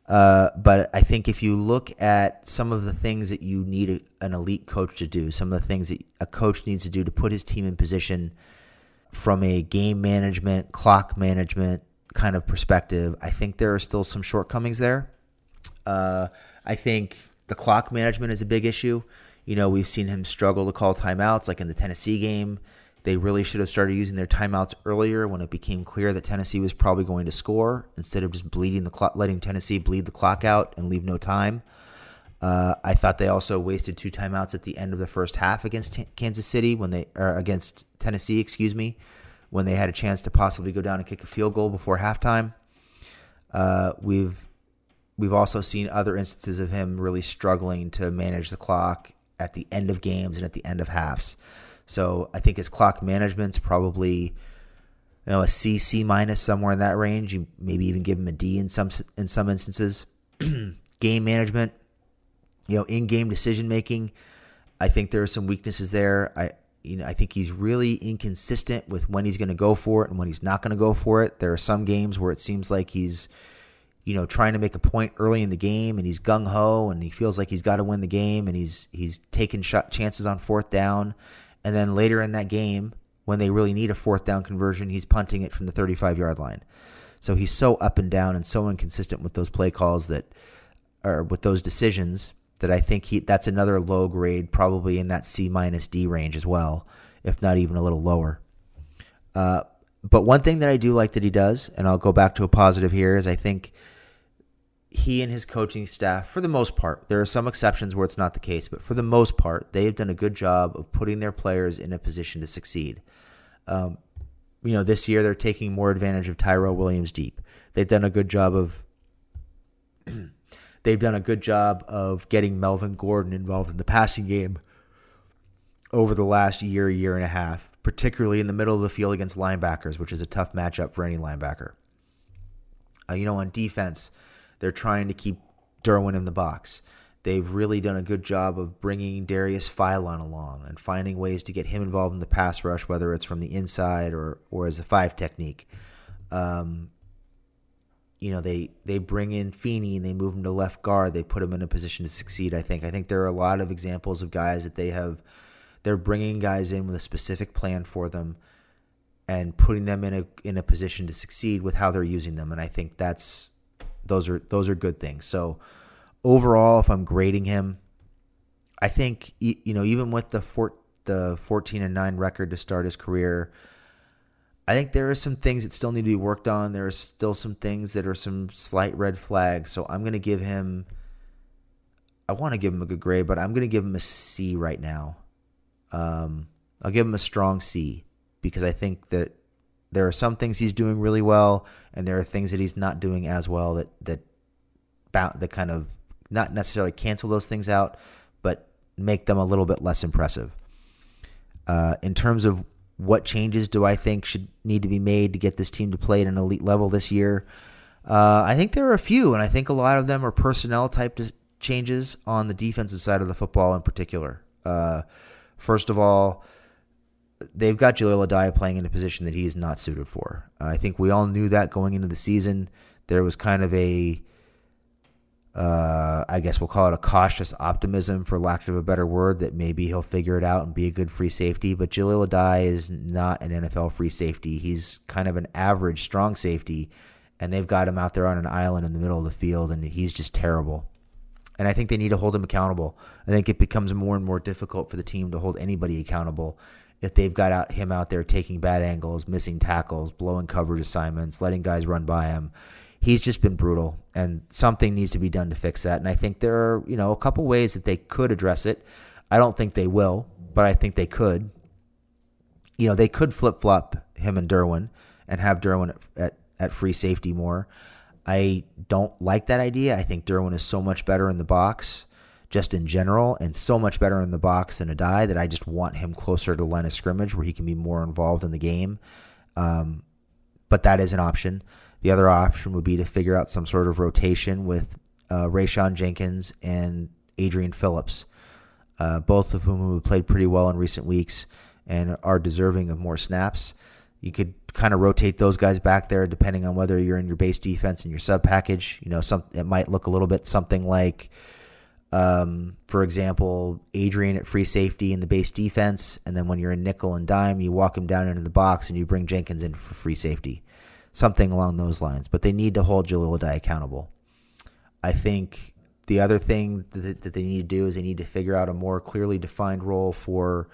Uh, but I think if you look at some of the things that you need a, an elite coach to do, some of the things that a coach needs to do to put his team in position from a game management, clock management kind of perspective, I think there are still some shortcomings there. Uh, I think the clock management is a big issue. You know, we've seen him struggle to call timeouts, like in the Tennessee game. They really should have started using their timeouts earlier when it became clear that Tennessee was probably going to score instead of just bleeding the clock, letting Tennessee bleed the clock out and leave no time. Uh, I thought they also wasted two timeouts at the end of the first half against T- Kansas City when they or against Tennessee, excuse me, when they had a chance to possibly go down and kick a field goal before halftime. Uh, we've we've also seen other instances of him really struggling to manage the clock at the end of games and at the end of halves. So I think his clock management's probably you know a C C minus somewhere in that range. You maybe even give him a D in some in some instances. game management, you know, in game decision making. I think there are some weaknesses there. I you know I think he's really inconsistent with when he's going to go for it and when he's not going to go for it. There are some games where it seems like he's you know trying to make a point early in the game and he's gung ho and he feels like he's got to win the game and he's he's taking shot chances on fourth down and then later in that game, when they really need a fourth down conversion, he's punting it from the 35 yard line. So he's so up and down and so inconsistent with those play calls that, or with those decisions, that I think he that's another low grade, probably in that C minus D range as well, if not even a little lower. Uh, but one thing that I do like that he does, and I'll go back to a positive here, is I think he and his coaching staff, for the most part, there are some exceptions where it's not the case, but for the most part, they've done a good job of putting their players in a position to succeed. Um, you know, this year they're taking more advantage of Tyrell Williams deep. They've done a good job of they've done a good job of getting Melvin Gordon involved in the passing game over the last year, year and a half, particularly in the middle of the field against linebackers, which is a tough matchup for any linebacker. Uh, you know, on defense they're trying to keep Derwin in the box. They've really done a good job of bringing Darius Philon along and finding ways to get him involved in the pass rush, whether it's from the inside or or as a five technique. Um, you know, they they bring in Feeney and they move him to left guard. They put him in a position to succeed. I think. I think there are a lot of examples of guys that they have. They're bringing guys in with a specific plan for them, and putting them in a in a position to succeed with how they're using them. And I think that's those are those are good things. So overall, if I'm grading him, I think you know even with the four, the 14 and 9 record to start his career, I think there are some things that still need to be worked on. There are still some things that are some slight red flags. So I'm going to give him I want to give him a good grade, but I'm going to give him a C right now. Um, I'll give him a strong C because I think that there are some things he's doing really well, and there are things that he's not doing as well that that that kind of not necessarily cancel those things out, but make them a little bit less impressive. Uh, in terms of what changes do I think should need to be made to get this team to play at an elite level this year? Uh, I think there are a few, and I think a lot of them are personnel type changes on the defensive side of the football in particular. Uh, first of all, they've got Jaleel Addae playing in a position that he is not suited for. Uh, I think we all knew that going into the season. There was kind of a, uh, I guess we'll call it a cautious optimism, for lack of a better word, that maybe he'll figure it out and be a good free safety. But Jaleel Addae is not an NFL free safety. He's kind of an average strong safety, and they've got him out there on an island in the middle of the field, and he's just terrible. And I think they need to hold him accountable. I think it becomes more and more difficult for the team to hold anybody accountable if they've got out, him out there taking bad angles, missing tackles, blowing coverage assignments, letting guys run by him. He's just been brutal, and something needs to be done to fix that. And I think there are, you know, a couple ways that they could address it. I don't think they will, but I think they could. You know, they could flip flop him and Derwin and have Derwin at, at, at free safety more. I don't like that idea. I think Derwin is so much better in the box, just in general, and so much better in the box than Addae that I just want him closer to line of scrimmage where he can be more involved in the game. Um, but that is an option. The other option would be to figure out some sort of rotation with uh, Rayshawn Jenkins and Adrian Phillips, uh, both of whom have played pretty well in recent weeks and are deserving of more snaps. You could kind of rotate those guys back there depending on whether you're in your base defense and your sub package. You know, some it might look a little bit something like, um, for example, Adrian at free safety in the base defense, and then when you're in nickel and dime, you walk him down into the box and you bring Jenkins in for free safety something along those lines. But they need to hold Jaleel Addae accountable. I think the other thing that, that they need to do is they need to figure out a more clearly defined role for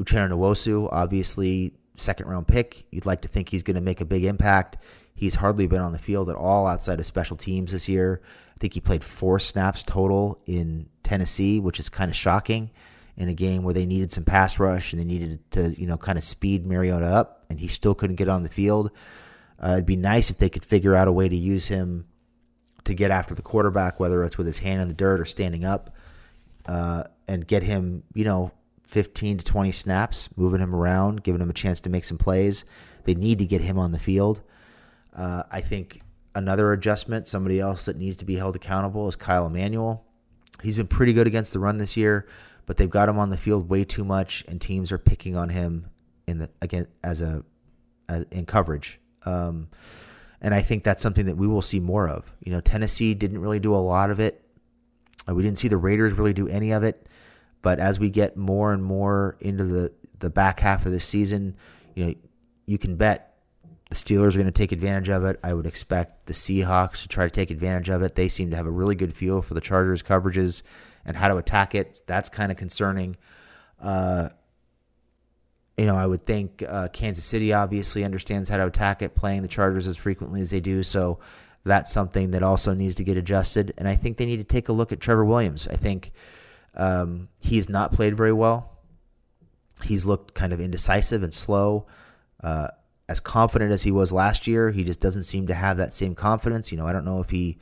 Uchenna Nwosu. Obviously, second round pick. You'd like to think he's going to make a big impact. He's hardly been on the field at all outside of special teams this year. I think he played four snaps total in Tennessee, which is kind of shocking in a game where they needed some pass rush and they needed to, you know, kind of speed Mariota up, and he still couldn't get on the field. Uh, it'd be nice if they could figure out a way to use him to get after the quarterback, whether it's with his hand in the dirt or standing up, uh, and get him, you know, 15 to 20 snaps, moving him around, giving him a chance to make some plays. They need to get him on the field. Uh, I think another adjustment, somebody else that needs to be held accountable, is Kyle Emanuel. He's been pretty good against the run this year, but they've got him on the field way too much, and teams are picking on him in the again as a as, in coverage. Um, and I think that's something that we will see more of. You know, Tennessee didn't really do a lot of it. Uh, we didn't see the Raiders really do any of it. But as we get more and more into the, the back half of the season, you know, you can bet the Steelers are going to take advantage of it. I would expect the Seahawks to try to take advantage of it. They seem to have a really good feel for the Chargers' coverages and how to attack it. That's kind of concerning. Uh, you know, I would think uh, Kansas City obviously understands how to attack it, playing the Chargers as frequently as they do. So that's something that also needs to get adjusted. And I think they need to take a look at Trevor Williams. I think um, he's not played very well. He's looked kind of indecisive and slow. Uh, as confident as he was last year, he just doesn't seem to have that same confidence. You know, I don't know if he,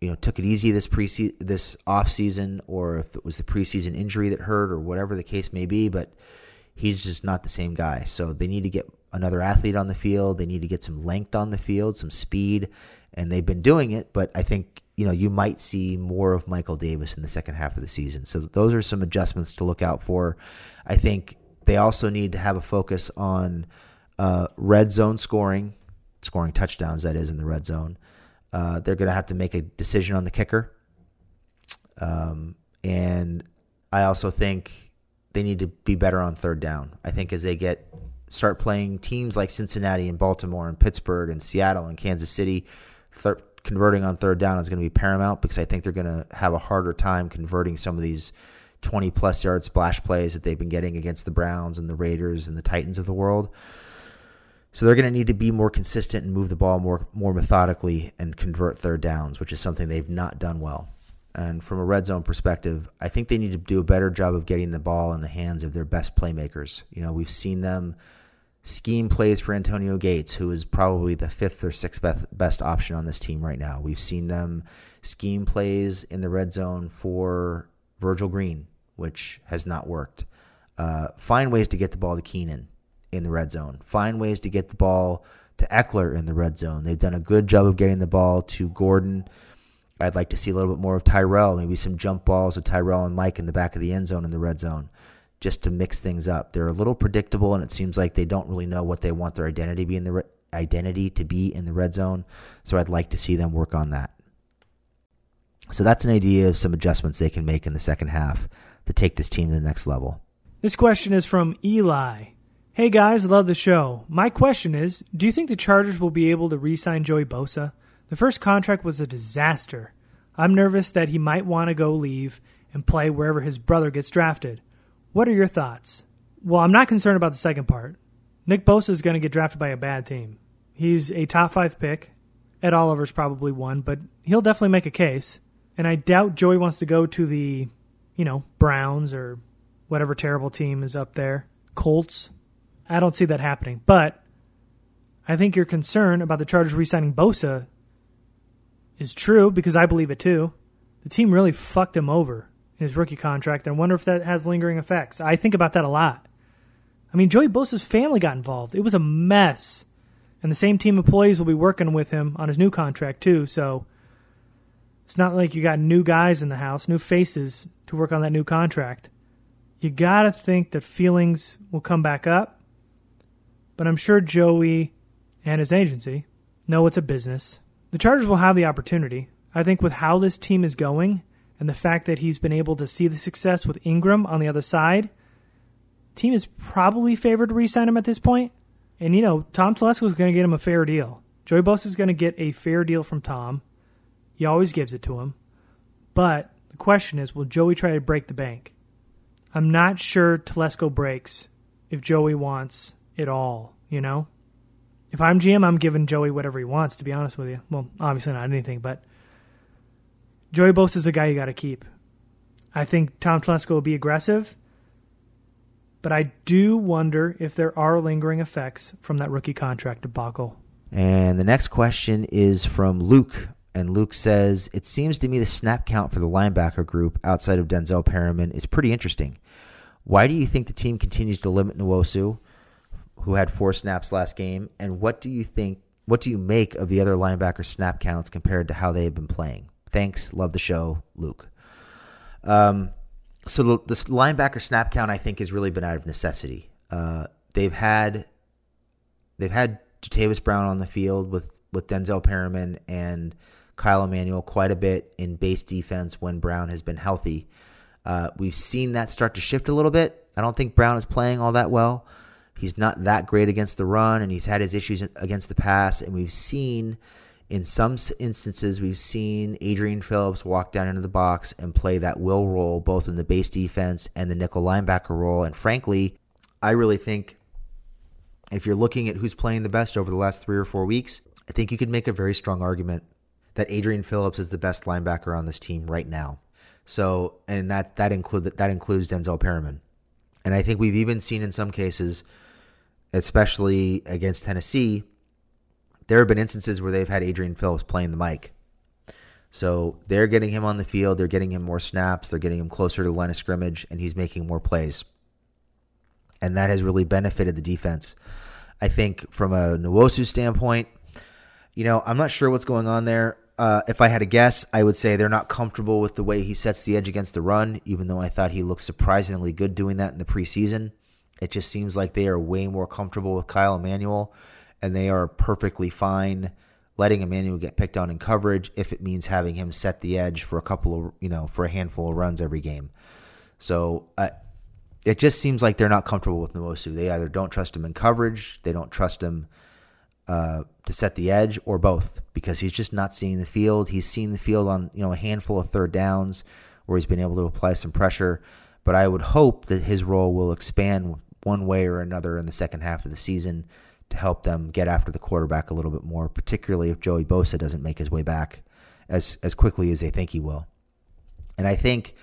you know, took it easy this pre this off season or if it was the preseason injury that hurt or whatever the case may be, but he's just not the same guy. So they need to get another athlete on the field. They need to get some length on the field, some speed, and they've been doing it. But I think you know you might see more of Michael Davis in the second half of the season. So those are some adjustments to look out for. I think they also need to have a focus on uh, red zone scoring, scoring touchdowns. That is in the red zone. Uh, they're going to have to make a decision on the kicker. Um, and I also think they need to be better on third down. I think as they get start playing teams like Cincinnati and Baltimore and Pittsburgh and Seattle and Kansas City, converting on third down is going to be paramount because I think they're going to have a harder time converting some of these 20 plus yard splash plays that they've been getting against the Browns and the Raiders and the Titans of the world. So they're going to need to be more consistent and move the ball more more methodically and convert third downs, which is something they've not done well. And from a red zone perspective, I think they need to do a better job of getting the ball in the hands of their best playmakers. You know, we've seen them scheme plays for Antonio Gates, who is probably the fifth or sixth best, best option on this team right now. We've seen them scheme plays in the red zone for Virgil Green, which has not worked. Uh, find ways to get the ball to Keenan in the red zone. Find ways to get the ball to Ekeler in the red zone. They've done a good job of getting the ball to Gordon I'd like to see a little bit more of Tyrell, maybe some jump balls with Tyrell and Mike in the back of the end zone in the red zone, just to mix things up. They're a little predictable, and it seems like they don't really know what they want their identity be in the re- identity to be in the red zone. So I'd like to see them work on that. So that's an idea of some adjustments they can make in the second half to take this team to the next level. This question is from Eli. Hey guys, love the show. My question is, do you think the Chargers will be able to re-sign Joey Bosa? The first contract was a disaster. I'm nervous that he might want to go leave and play wherever his brother gets drafted. What are your thoughts? Well, I'm not concerned about the second part. Nick Bosa is going to get drafted by a bad team. He's a top five pick, Ed Oliver's probably one, but he'll definitely make a case. And I doubt Joey wants to go to the, you know, Browns or whatever terrible team is up there, Colts. I don't see that happening. But I think your concern about the Chargers re-signing Bosa is true because I believe it too. The team really fucked him over in his rookie contract. I wonder if that has lingering effects. I think about that a lot. I mean, Joey Bosa's family got involved. It was a mess. And the same team employees will be working with him on his new contract too. So it's not like you got new guys in the house, new faces to work on that new contract. You got to think that feelings will come back up. But I'm sure Joey and his agency know it's a business. The Chargers will have the opportunity. I think with how this team is going and the fact that he's been able to see the success with Ingram on the other side, team is probably favored to re-sign him at this point. And you know, Tom Telesco is going to get him a fair deal. Joey Bosa is going to get a fair deal from Tom. He always gives it to him. But the question is, will Joey try to break the bank? I'm not sure Telesco breaks if Joey wants it all, you know? If I'm GM, I'm giving Joey whatever he wants, to be honest with you. Well, obviously not anything, but Joey Bosa is a guy you got to keep. I think Tom Telesco will be aggressive, but I do wonder if there are lingering effects from that rookie contract debacle. And the next question is from Luke. And Luke says, It seems to me the snap count for the linebacker group outside of Denzel Perryman is pretty interesting. Why do you think the team continues to limit Nwosu, who had four snaps last game? And what do you think, what do you make of the other linebacker snap counts compared to how they have been playing? Thanks. Love the show, Luke. Um, so the, this linebacker snap count, I think, has really been out of necessity. Uh, they've had they've had Jatavis Brown on the field with with Denzel Perryman and Kyle Emanuel quite a bit in base defense when Brown has been healthy. Uh, we've seen that start to shift a little bit. I don't think Brown is playing all that well. He's not that great against the run, and he's had his issues against the pass. And we've seen, in some instances, we've seen Adrian Phillips walk down into the box and play that will role, both in the base defense and the nickel linebacker role. And frankly, I really think if you're looking at who's playing the best over the last three or four weeks, I think you could make a very strong argument that Adrian Phillips is the best linebacker on this team right now. So, and that that include that includes Denzel Perryman, and I think we've even seen in some cases, especially against Tennessee, there have been instances where they've had Adrian Phillips playing the mic. So they're getting him on the field, they're getting him more snaps, they're getting him closer to the line of scrimmage, and he's making more plays. And that has really benefited the defense. I think from a Nwosu standpoint, you know, I'm not sure what's going on there. Uh, if I had a guess, I would say they're not comfortable with the way he sets the edge against the run, even though I thought he looked surprisingly good doing that in the preseason. It just seems like they are way more comfortable with Kyle Emanuel, and they are perfectly fine letting Emanuel get picked on in coverage if it means having him set the edge for a couple of, you know, for a handful of runs every game. So it just seems like they're not comfortable with Nwosu. They either don't trust him in coverage, they don't trust him uh, to set the edge, or both, because he's just not seeing the field. He's seen the field on you know a handful of third downs where he's been able to apply some pressure. But I would hope that his role will expand one way or another in the second half of the season to help them get after the quarterback a little bit more, particularly if Joey Bosa doesn't make his way back as as quickly as they think he will. And I think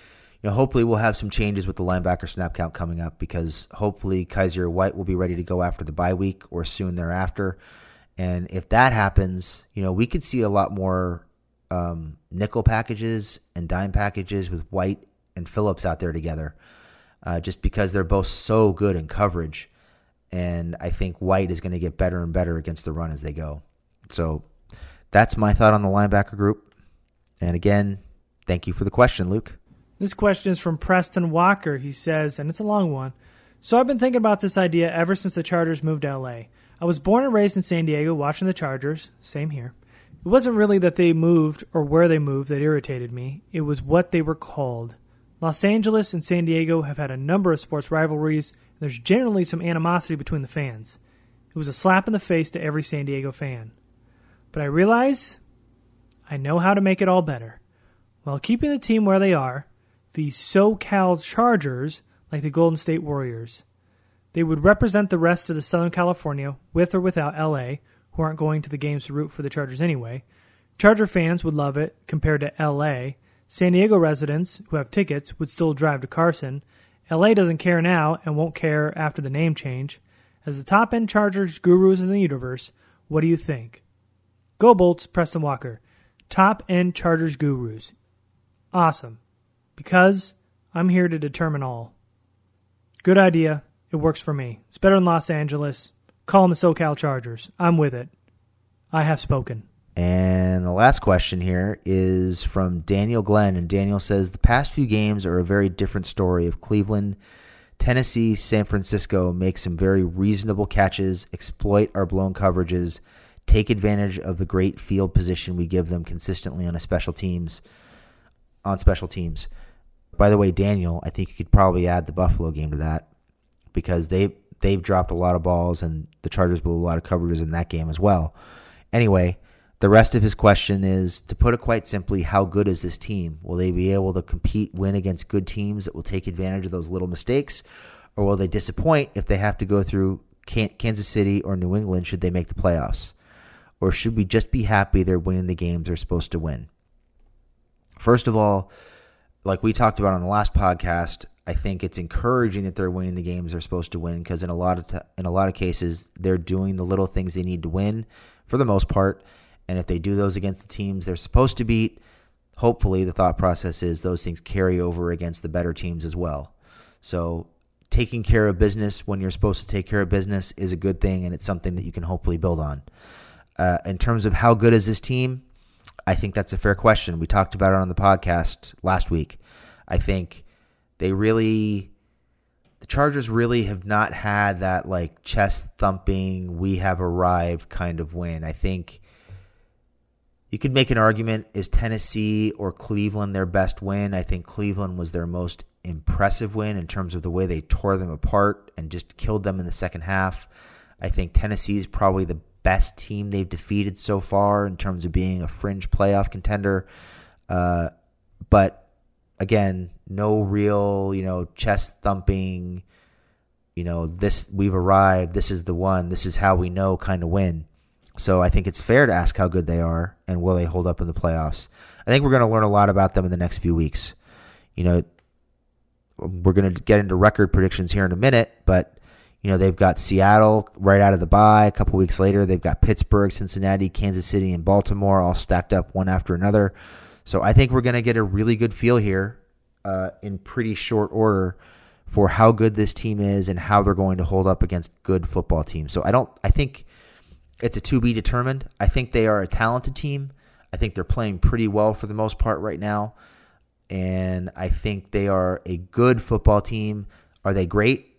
you know, hopefully we'll have some changes with the linebacker snap count coming up because hopefully Kyzir White will be ready to go after the bye week or soon thereafter. And if that happens, you know, we could see a lot more um, nickel packages and dime packages with White and Phillips out there together, uh, just because they're both so good in coverage. And I think White is going to get better and better against the run as they go. So that's my thought on the linebacker group. And again, thank you for the question, Luke. This question is from Preston Walker. He says, and it's a long one. So I've been thinking about this idea ever since the Chargers moved to LA. I was born and raised in San Diego watching the Chargers. Same here. It wasn't really that they moved or where they moved that irritated me, it was what they were called. Los Angeles and San Diego have had a number of sports rivalries, and there's generally some animosity between the fans. It was a slap in the face to every San Diego fan. But I realize I know how to make it all better. While keeping the team where they are, the SoCal Chargers like the Golden State Warriors. They would represent the rest of the Southern California, with or without LA, who aren't going to the games to root for the Chargers anyway. Charger fans would love it compared to LA. San Diego residents who have tickets would still drive to Carson. LA doesn't care now and won't care after the name change. As the top end Chargers gurus in the universe, what do you think? Go Bolts, Preston Walker. Top end Chargers gurus. Awesome. Because I'm here to determine all. Good idea. It works for me. It's better than Los Angeles. Call them the SoCal Chargers. I'm with it. I have spoken. And the last question here is from Daniel Glenn. And Daniel says The past few games are a very different story of Cleveland, Tennessee, San Francisco make some very reasonable catches, exploit our blown coverages, take advantage of the great field position we give them consistently on a special teams on special teams. By the way, Daniel, I think you could probably add the Buffalo game to that because they they've dropped a lot of balls and the Chargers blew a lot of coverages in that game as well. Anyway, the rest of his question is to put it quite simply, how good is this team? Will they be able to compete, win against good teams that will take advantage of those little mistakes? Or will they disappoint if they have to go through Kansas City or New England should they make the playoffs? Or should we just be happy they're winning the games they're supposed to win? First of all, like we talked about on the last podcast, I think it's encouraging that they're winning the games they're supposed to win because in a lot of t- in a lot of cases they're doing the little things they need to win for the most part and if they do those against the teams they're supposed to beat, hopefully the thought process is those things carry over against the better teams as well. So taking care of business when you're supposed to take care of business is a good thing, and it's something that you can hopefully build on. Uh, in terms of how good is this team, I think that's a fair question. We talked about it on the podcast last week. I think they really the Chargers really have not had that like chest thumping, we have arrived kind of win. I think you could make an argument is Tennessee or Cleveland their best win? I think Cleveland was their most impressive win in terms of the way they tore them apart and just killed them in the second half. I think Tennessee is probably the best team they've defeated so far in terms of being a fringe playoff contender. Uh, but again, no real, you know, chest thumping, you know, this we've arrived, this is the one, this is how we know kind of win. So I think it's fair to ask how good they are and will they hold up in the playoffs. I think we're going to learn a lot about them in the next few weeks. You know, we're going to get into record predictions here in a minute, but you know they've got Seattle right out of the bye. A couple weeks later, they've got Pittsburgh, Cincinnati, Kansas City, and Baltimore all stacked up one after another. So I think we're going to get a really good feel here uh, in pretty short order for how good this team is and how they're going to hold up against good football teams. So I don't. I think it's a to be determined. I think they are a talented team. I think they're playing pretty well for the most part right now. And I think they are a good football team. Are they great?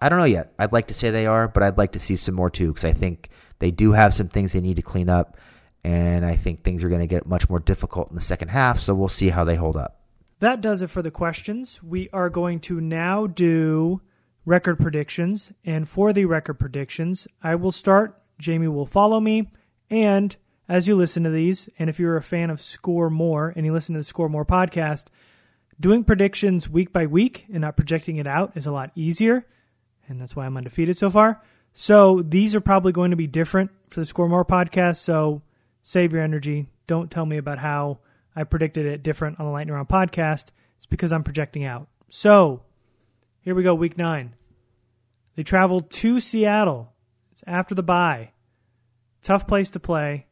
I don't know yet. I'd like to say they are, but I'd like to see some more too because I think they do have some things they need to clean up. And I think things are going to get much more difficult in the second half. So we'll see how they hold up. That does it for the questions. We are going to now do record predictions. And for the record predictions, I will start Jamie will follow me. And as you listen to these, and if you're a fan of Score More and you listen to the Score More podcast, doing predictions week by week and not projecting it out is a lot easier. And that's why I'm undefeated so far. So these are probably going to be different for the Score More podcast. So save your energy. Don't tell me about how I predicted it different on the Lightning Round podcast. It's because I'm projecting out. So here we go, week nine. They travel to Seattle it's after the bye. Tough place to play.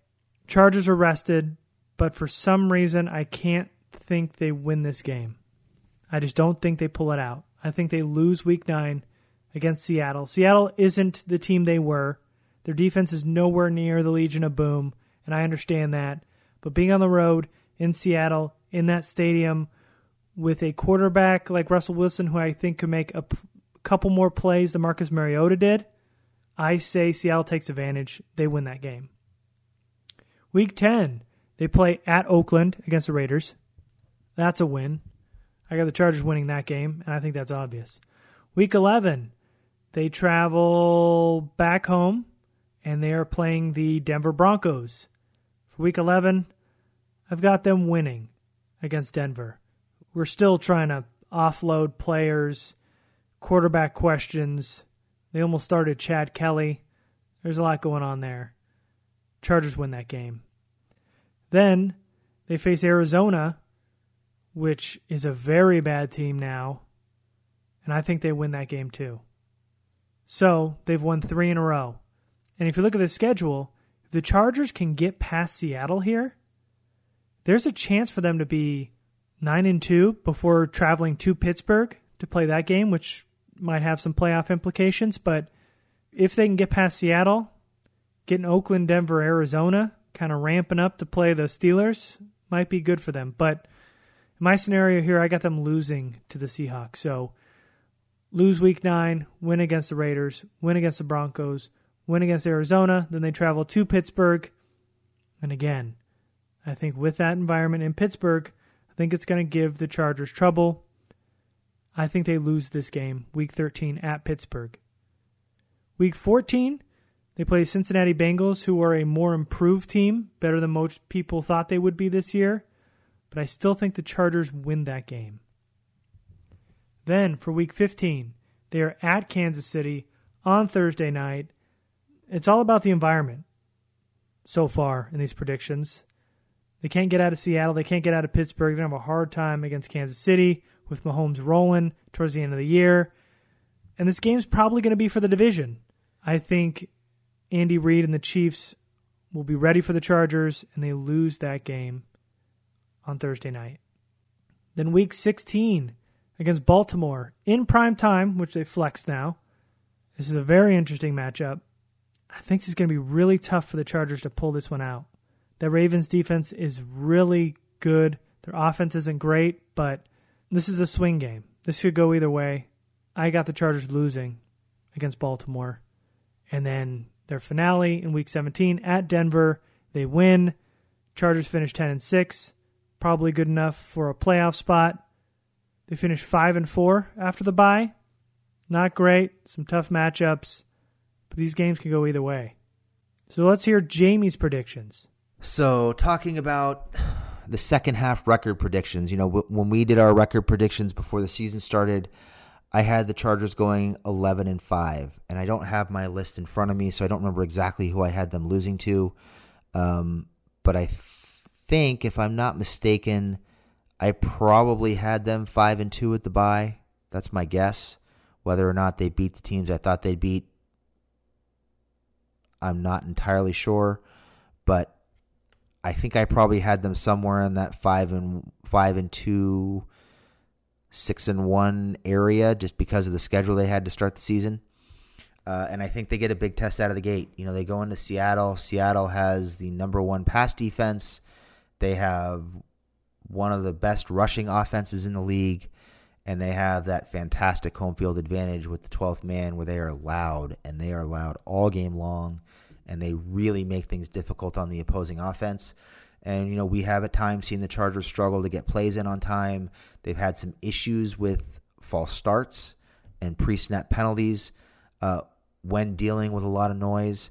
Chargers are rested, but for some reason, I can't think they win this game. I just don't think they pull it out. I think they lose week nine against Seattle. Seattle isn't the team they were. Their defense is nowhere near the Legion of Boom, and I understand that. But being on the road in Seattle, in that stadium, with a quarterback like Russell Wilson, who I think could make a p- couple more plays than Marcus Mariota did, I say Seattle takes advantage. They win that game. Week 10, they play at Oakland against the Raiders. That's a win. I got the Chargers winning that game, and I think that's obvious. Week 11, they travel back home, and they are playing the Denver Broncos. For week 11, I've got them winning against Denver. We're still trying to offload players, quarterback questions, they almost started Chad Kelly. There's a lot going on there. Chargers win that game. Then they face Arizona, which is a very bad team now, and I think they win that game too. So they've won three in a row. And if you look at the schedule, if the Chargers can get past Seattle here, there's a chance for them to be nine and two before traveling to Pittsburgh to play that game, which might have some playoff implications. But if they can get past Seattle, getting Oakland, Denver, Arizona, kind of ramping up to play the Steelers might be good for them. But in my scenario here, I got them losing to the Seahawks. So lose week nine, win against the Raiders, win against the Broncos, win against Arizona. Then they travel to Pittsburgh. And again, I think with that environment in Pittsburgh, I think it's going to give the Chargers trouble. I think they lose this game, week 13 at Pittsburgh. Week 14, they play Cincinnati Bengals, who are a more improved team, better than most people thought they would be this year. But I still think the Chargers win that game. Then for week 15, they are at Kansas City on Thursday night. It's all about the environment so far in these predictions. They can't get out of Seattle. They can't get out of Pittsburgh. They're going to have a hard time against Kansas City with Mahomes rolling towards the end of the year. And this game's probably going to be for the division. I think Andy Reid and the Chiefs will be ready for the Chargers, and they lose that game on Thursday night. Then week 16 against Baltimore in prime time, which they flex now. This is a very interesting matchup. I think this is going to be really tough for the Chargers to pull this one out. The Ravens defense is really good. Their offense isn't great, but this is a swing game. This could go either way. I got the Chargers losing against Baltimore. And then their finale in week 17 at Denver, they win. Chargers finish 10 and 6, probably good enough for a playoff spot. They finish 5 and 4 after the bye. Not great, some tough matchups, but these games can go either way. So let's hear Jamie's predictions. So, talking about the second half record predictions, you know, when we did our record predictions before the season started, I had the Chargers going 11 and 5, and I don't have my list in front of me, so I don't remember exactly who I had them losing to. Um, but I think, if I'm not mistaken, I probably had them 5 and 2 at the bye. That's my guess. Whether or not they beat the teams I thought they'd beat, I'm not entirely sure, but I think I probably had them somewhere in that five and five and two, six and one area, just because of the schedule they had to start the season. Uh, and I think they get a big test out of the gate. You know, they go into Seattle. Seattle has the number one pass defense. They have one of the best rushing offenses in the league, and they have that fantastic home field advantage with the 12th man where they are loud, and they are loud all game long and they really make things difficult on the opposing offense. And, you know, we have at times seen the Chargers struggle to get plays in on time. They've had some issues with false starts and pre snap penalties uh, when dealing with a lot of noise.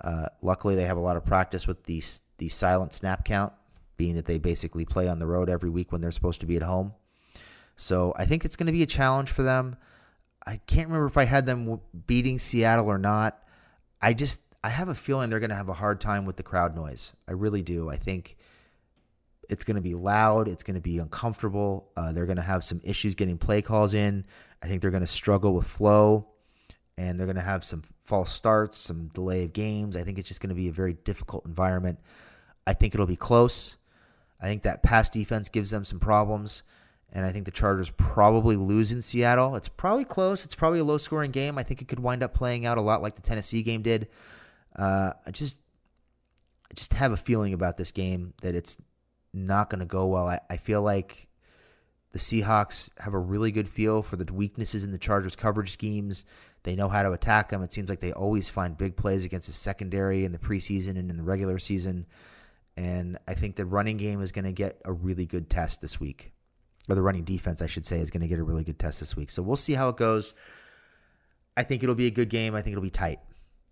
Uh, luckily, they have a lot of practice with the, the silent snap count, being that they basically play on the road every week when they're supposed to be at home. So I think it's going to be a challenge for them. I can't remember if I had them beating Seattle or not. I just I have a feeling they're going to have a hard time with the crowd noise. I really do. I think it's going to be loud. It's going to be uncomfortable. Uh, they're going to have some issues getting play calls in. I think they're going to struggle with flow, and they're going to have some false starts, some delay of games. I think it's just going to be a very difficult environment. I think it'll be close. I think that pass defense gives them some problems, and I think the Chargers probably lose in Seattle. It's probably close. It's probably a low scoring game. I think it could wind up playing out a lot like the Tennessee game did. Uh, I just, I just have a feeling about this game that it's not going to go well. I, I feel like the Seahawks have a really good feel for the weaknesses in the Chargers' coverage schemes. They know how to attack them. It seems like they always find big plays against the secondary in the preseason and in the regular season. And I think the running game is going to get a really good test this week. Or the running defense, I should say, is going to get a really good test this week. So we'll see how it goes. I think it'll be a good game. I think it'll be tight.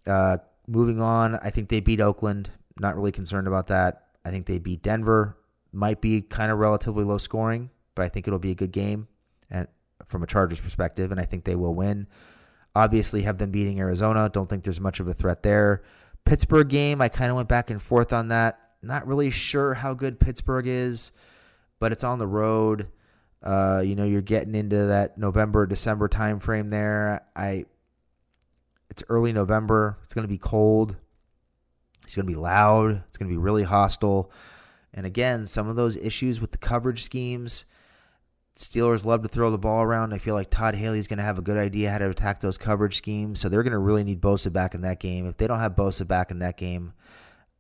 Uh, moving on, I think they beat Oakland. Not really concerned about that. I think they beat Denver. Might be kind of relatively low scoring, but I think it'll be a good game and from a Chargers perspective, and I think they will win. Obviously, have them beating Arizona. Don't think there's much of a threat there. Pittsburgh game, I kind of went back and forth on that. Not really sure how good Pittsburgh is, but it's on the road. Uh, you know, you're getting into that November, December timeframe there. I it's early November. It's going to be cold. It's going to be loud. It's going to be really hostile. And again, some of those issues with the coverage schemes. Steelers love to throw the ball around. I feel like Todd Haley's going to have a good idea how to attack those coverage schemes. So they're going to really need Bosa back in that game. If they don't have Bosa back in that game,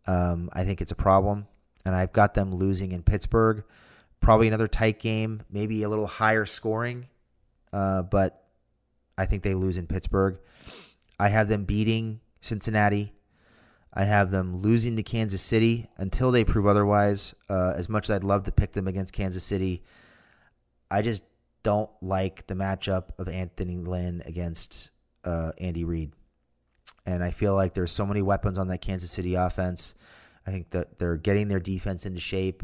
um, I think it's a problem. And I've got them losing in Pittsburgh. Probably another tight game, maybe a little higher scoring, uh, but I think they lose in Pittsburgh. I have them beating Cincinnati. I have them losing to Kansas City until they prove otherwise. Uh, as much as I'd love to pick them against Kansas City, I just don't like the matchup of Anthony Lynn against uh, Andy Reid. And I feel like there's so many weapons on that Kansas City offense. I think that they're getting their defense into shape,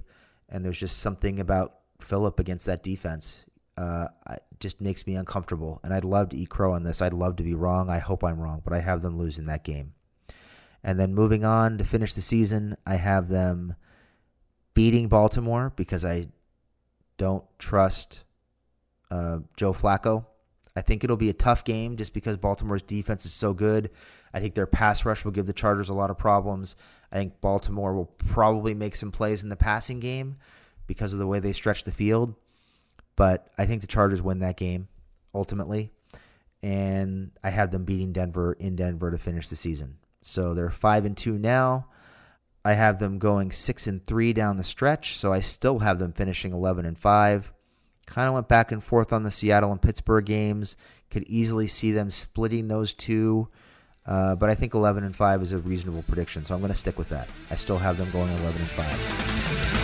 and there's just something about Philip against that defense. Uh, just makes me uncomfortable. And I'd love to eat crow on this. I'd love to be wrong. I hope I'm wrong, but I have them losing that game. And then moving on to finish the season, I have them beating Baltimore because I don't trust uh, Joe Flacco. I think it'll be a tough game just because Baltimore's defense is so good. I think their pass rush will give the Chargers a lot of problems. I think Baltimore will probably make some plays in the passing game because of the way they stretch the field. But I think the Chargers win that game ultimately. And I have them beating Denver in Denver to finish the season. So they're 5 and 2 now. I have them going 6 and 3 down the stretch, so I still have them finishing 11 and 5. Kind of went back and forth on the Seattle and Pittsburgh games. Could easily see them splitting those two. Uh, but I think 11 and 5 is a reasonable prediction, so I'm going to stick with that. I still have them going 11 and 5.